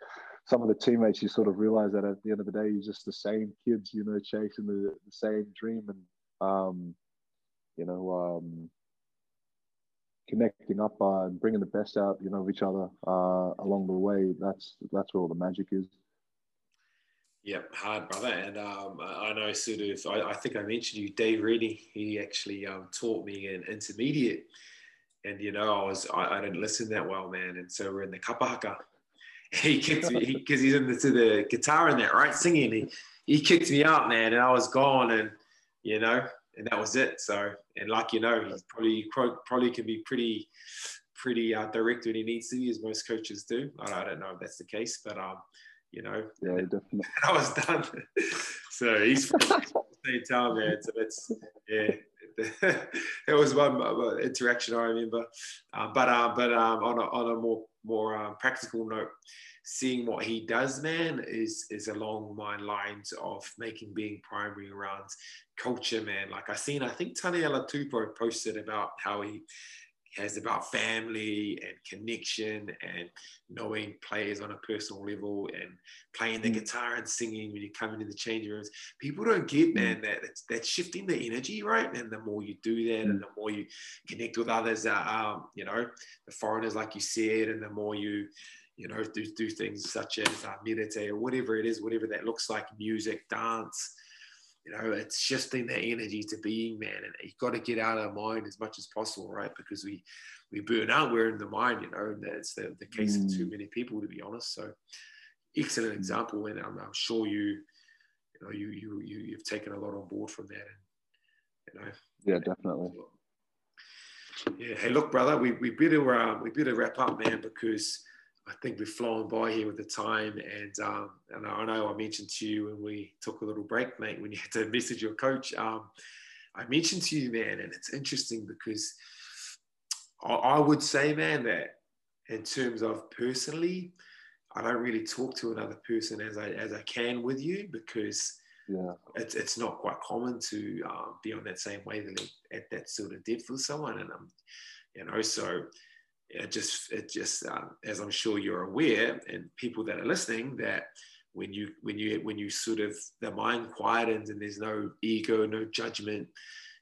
some of the teammates, you sort of realize that at the end of the day, you're just the same kids, you know, chasing the, the same dream. And, um, you know, um, connecting up uh, and bringing the best out, you know, of each other uh, along the way. That's that's where all the magic is. Yep, hard brother, and um, I know sort of. I, I, think I mentioned you, Dave Rennie. He actually um, taught me an intermediate, and you know, I was I, I, didn't listen that well, man, and so we're in the kapahaka. He kicked me because he, he's into the guitar in that, right, singing. He he kicked me out, man, and I was gone, and you know, and that was it. So, and like you know, he's probably probably can be pretty pretty uh, direct when he needs to be, as most coaches do. I, I don't know if that's the case, but um, you know, yeah, definitely. I was done. so he's from the same town, man. So that's yeah. that was one interaction I remember, uh, but uh, but um, on a on a more more um, practical note, seeing what he does, man, is is along my lines of making being primary around culture, man. Like I seen, I think Taniela Tupou posted about how he has about family and connection and knowing players on a personal level and playing the mm. guitar and singing when you come into the changing rooms. People don't get, mm. man, that that's, that's shifting the energy, right? And the more you do that, and mm. the more you connect with others, uh, um, you know, the foreigners, like you said, and the more you you know, do, do things such as uh, meditate or whatever it is, whatever that looks like, music, dance. You know, it's shifting the energy to being, man. And you've got to get out of the mind as much as possible, right? Because we we burn out, we're in the mind, you know, and that's the, the case mm. of too many people, to be honest. So, excellent mm. example, and I'm, I'm sure you, you know, you you you you've taken a lot on board from that, and you know, yeah, definitely. Yeah. Hey, look, brother, we we better uh, we better wrap up, man, because I think we've flown by here with the time. And um, and I know I mentioned to you when we took a little break, mate, when you had to message your coach. Um, I mentioned to you, man, and it's interesting because I, I would say, man, that in terms of personally, I don't really talk to another person as I as I can with you because yeah. it's it's not quite common to um, be on that same wavelength at that sort of depth with someone, and um, you know, so it just it just um, as I'm sure you're aware, and people that are listening, that when you when you when you sort of the mind quietens and there's no ego, no judgment,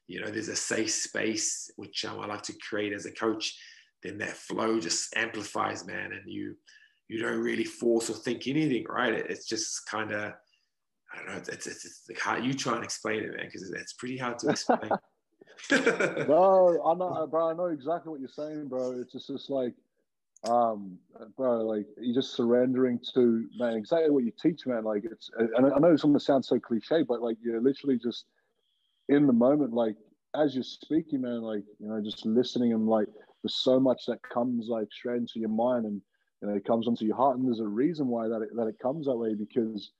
you know, there's a safe space which um, I like to create as a coach. Then that flow just amplifies, man, and you you don't really force or think anything, right? It, it's just kind of I don't know. It's, it's, it's, hard. You try and explain it, man, because it's pretty hard to explain. No, I know, bro. I know exactly what you're saying, bro. It's just, just like, um, bro, like you're just surrendering to man exactly what you teach, man. Like it's, and I know some of it sounds so cliche, but like you're literally just in the moment, like as you're speaking, man. Like you know, just listening and like there's so much that comes like straight into your mind and you know it comes onto your heart, and there's a reason why that it, that it comes that way because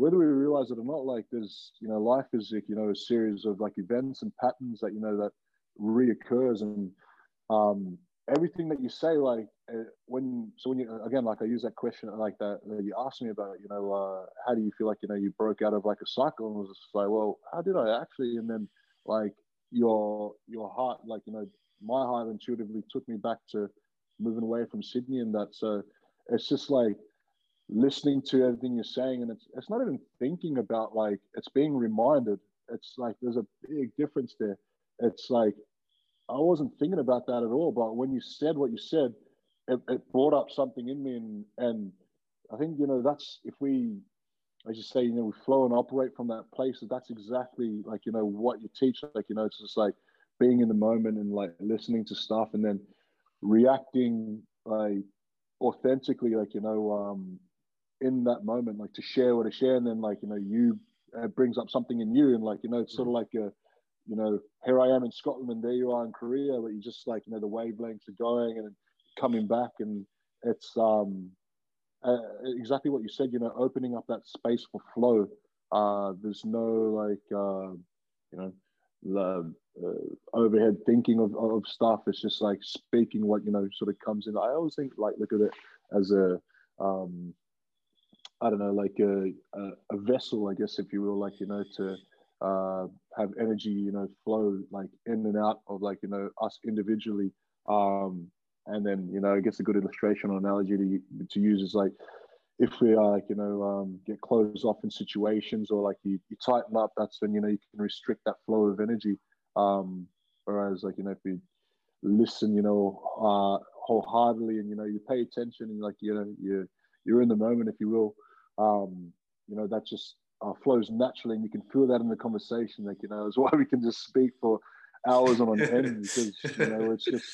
whether we realize it or not, like there's, you know, life is like, you know, a series of like events and patterns that, you know, that reoccurs and um, everything that you say, like uh, when, so when you, again, like I use that question like that, that you asked me about, you know, uh, how do you feel like, you know, you broke out of like a cycle and was just like, well, how did I actually? And then like your, your heart, like, you know, my heart intuitively took me back to moving away from Sydney and that. So it's just like, listening to everything you're saying and it's it's not even thinking about like it's being reminded. It's like there's a big difference there. It's like i wasn't thinking about that at all but when you said what you said it, it brought up something in me and and i think you know that's if we as you say you know we flow and operate from that place that's exactly like you know what you teach. Like you know it's just like being in the moment and like listening to stuff and then reacting like authentically like you know um in that moment, like to share what to share, and then like you know you uh, brings up something in you, and like you know it's sort of like a you know here I am in Scotland and there you are in Korea, but you just like you know the wavelengths are going and coming back, and it's um uh, exactly what you said. You know, opening up that space for flow. Uh, there's no like uh, you know the uh, overhead thinking of, of stuff. It's just like speaking what you know sort of comes in. I always think like look at it as a um, I don't know, like a, a, a, vessel, I guess, if you will, like, you know, to uh, have energy, you know, flow like in and out of like, you know, us individually. Um, and then, you know, I guess a good illustration or analogy to, to use is like, if we are like, you know, um, get closed off in situations or like you, you tighten up, that's when, you know, you can restrict that flow of energy. Um, whereas like, you know, if we listen, you know, uh, wholeheartedly, and you know, you pay attention, and like you know, you you're in the moment, if you will. Um, you know, that just uh, flows naturally, and you can feel that in the conversation. Like you know, it's why we can just speak for hours on end because you know it's just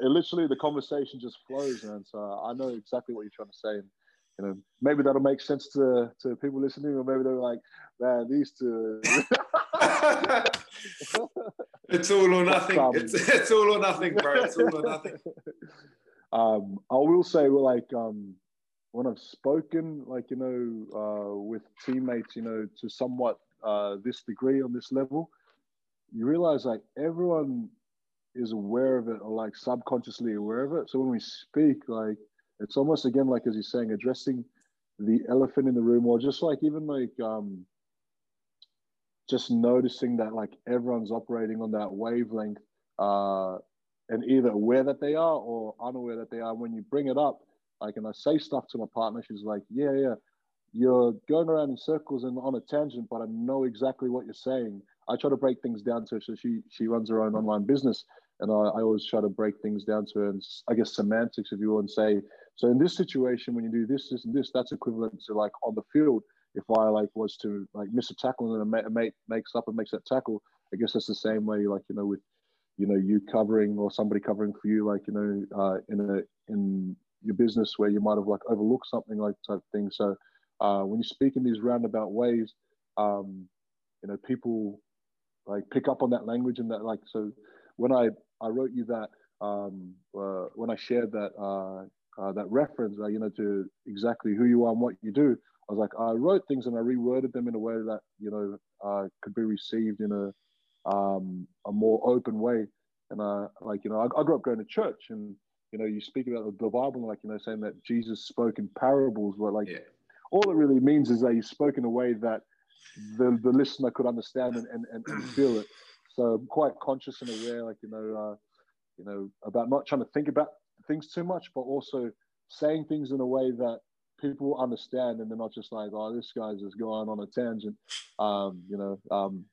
it literally the conversation just flows, man. So I know exactly what you're trying to say. And, you know, maybe that'll make sense to to people listening, or maybe they're like, man, these two. it's all or nothing. It's, it's all or nothing, bro. It's all or nothing. Um, I will say, well, like, um, when I've spoken, like, you know, uh, with teammates, you know, to somewhat uh, this degree on this level, you realize like everyone is aware of it or like subconsciously aware of it. So when we speak, like, it's almost again, like, as you're saying, addressing the elephant in the room or just like even like, um, just noticing that like everyone's operating on that wavelength uh, and either aware that they are or unaware that they are. When you bring it up, like, and I say stuff to my partner, she's like, yeah, yeah, you're going around in circles and on a tangent, but I know exactly what you're saying. I try to break things down to her. So she, she runs her own online business. And I, I always try to break things down to her and I guess semantics, if you will, and say, so in this situation, when you do this, this, and this, that's equivalent to like on the field if I like was to like miss a tackle and then a mate, makes up and makes that tackle, I guess that's the same way, like you know, with you know you covering or somebody covering for you, like you know, uh, in a in your business where you might have like overlooked something like type thing. So uh, when you speak in these roundabout ways, um, you know, people like pick up on that language and that like so when I I wrote you that um, uh, when I shared that uh, uh, that reference, uh, you know, to exactly who you are and what you do. I was like, I wrote things and I reworded them in a way that you know uh, could be received in a um, a more open way. And uh, like you know, I, I, grew up going to church, and you know, you speak about the Bible, like you know, saying that Jesus spoke in parables. Where like, yeah. all it really means is that he spoke in a way that the the listener could understand and, and, and, and feel it. So I'm quite conscious and aware, like you know, uh, you know, about not trying to think about things too much, but also saying things in a way that people understand and they're not just like, oh, this guy's just going on a tangent. Um, you know, um,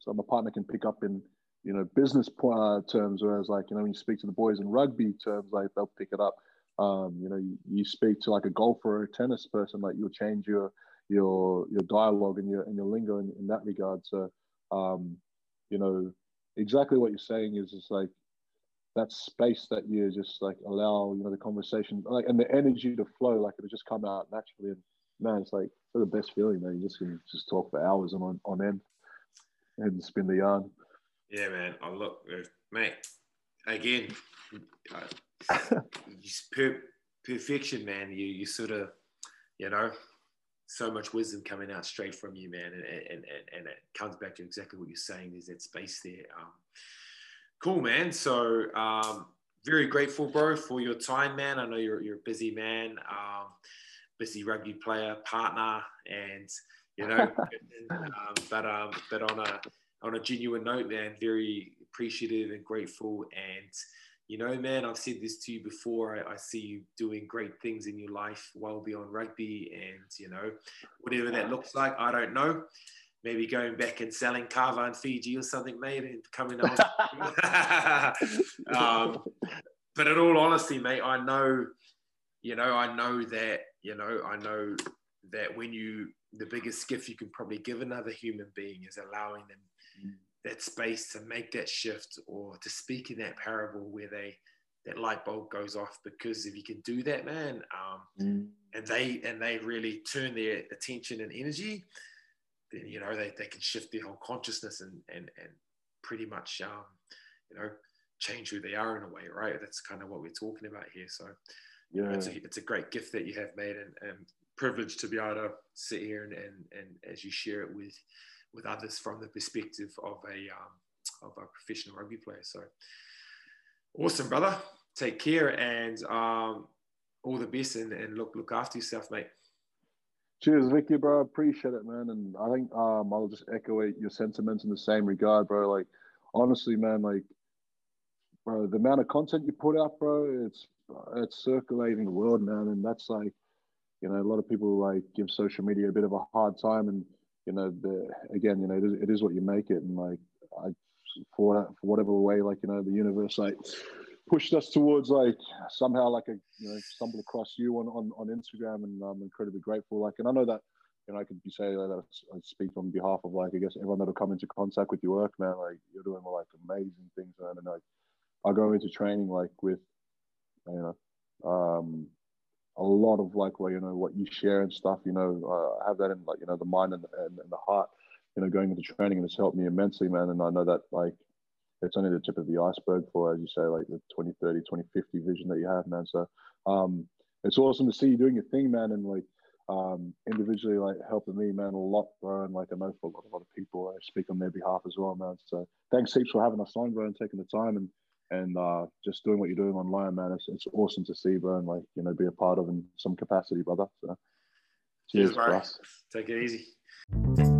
so my partner can pick up in, you know, business uh, terms, whereas like, you know, when you speak to the boys in rugby terms, like they'll pick it up. Um, you know, you, you, speak to like a golfer or a tennis person, like you'll change your your your dialogue and your and your lingo in, in that regard. So, um, you know, exactly what you're saying is just like that space that you just like allow you know the conversation like and the energy to flow like it'll just come out naturally and man it's like the best feeling man you just can just talk for hours and on, on end and spin the yarn yeah man i oh, look uh, mate again uh, per- perfection man you you sort of you know so much wisdom coming out straight from you man and and, and, and it comes back to exactly what you're saying there's that space there um, Cool, man. So, um, very grateful, bro, for your time, man. I know you're, you're a busy man, um, busy rugby player, partner, and you know, um, but um, but on a on a genuine note, man, very appreciative and grateful. And you know, man, I've said this to you before. I, I see you doing great things in your life, well beyond rugby, and you know, whatever that looks like, I don't know maybe going back and selling kava in Fiji or something, mate, and coming on. um, but in all honesty, mate, I know, you know, I know that, you know, I know that when you, the biggest gift you can probably give another human being is allowing them. That space to make that shift or to speak in that parable where they, that light bulb goes off because if you can do that, man, um, mm. and they and they really turn their attention and energy, then you know they, they can shift their whole consciousness and and and pretty much um, you know change who they are in a way, right? That's kind of what we're talking about here. So yeah, it's a, it's a great gift that you have made and, and privileged to be able to sit here and, and, and as you share it with with others from the perspective of a um, of a professional rugby player. So awesome, brother. Take care and um, all the best and, and look look after yourself, mate. Cheers, Vicky, bro. Appreciate it, man. And I think um, I'll just echo your sentiments in the same regard, bro. Like, honestly, man, like, bro, the amount of content you put out, bro, it's it's circulating the world, man. And that's like, you know, a lot of people like give social media a bit of a hard time, and you know, the again, you know, it is, it is what you make it, and like, I for for whatever way, like you know, the universe like pushed us towards like somehow like a you know stumble across you on on, on Instagram, and I'm incredibly grateful. Like, and I know that you know I could be saying that I speak on behalf of like I guess everyone that'll come into contact with your work, man. Like you're doing like amazing things, man, and like I go into training like with you know um a lot of like well you know what you share and stuff you know uh, I have that in like you know the mind and, and, and the heart you know going into training and it's helped me immensely man and I know that like it's only the tip of the iceberg for, as you say, like the 2030, 2050 vision that you have, man. So um, it's awesome to see you doing your thing, man, and like um, individually, like helping me, man, a lot, bro. And like I know for a lot, a lot of people, I speak on their behalf as well, man. So thanks heaps for having us on, bro, and taking the time and and uh, just doing what you're doing online, man. It's, it's awesome to see, bro, and like you know, be a part of in some capacity, brother. So cheers, cheers bro. Take it easy.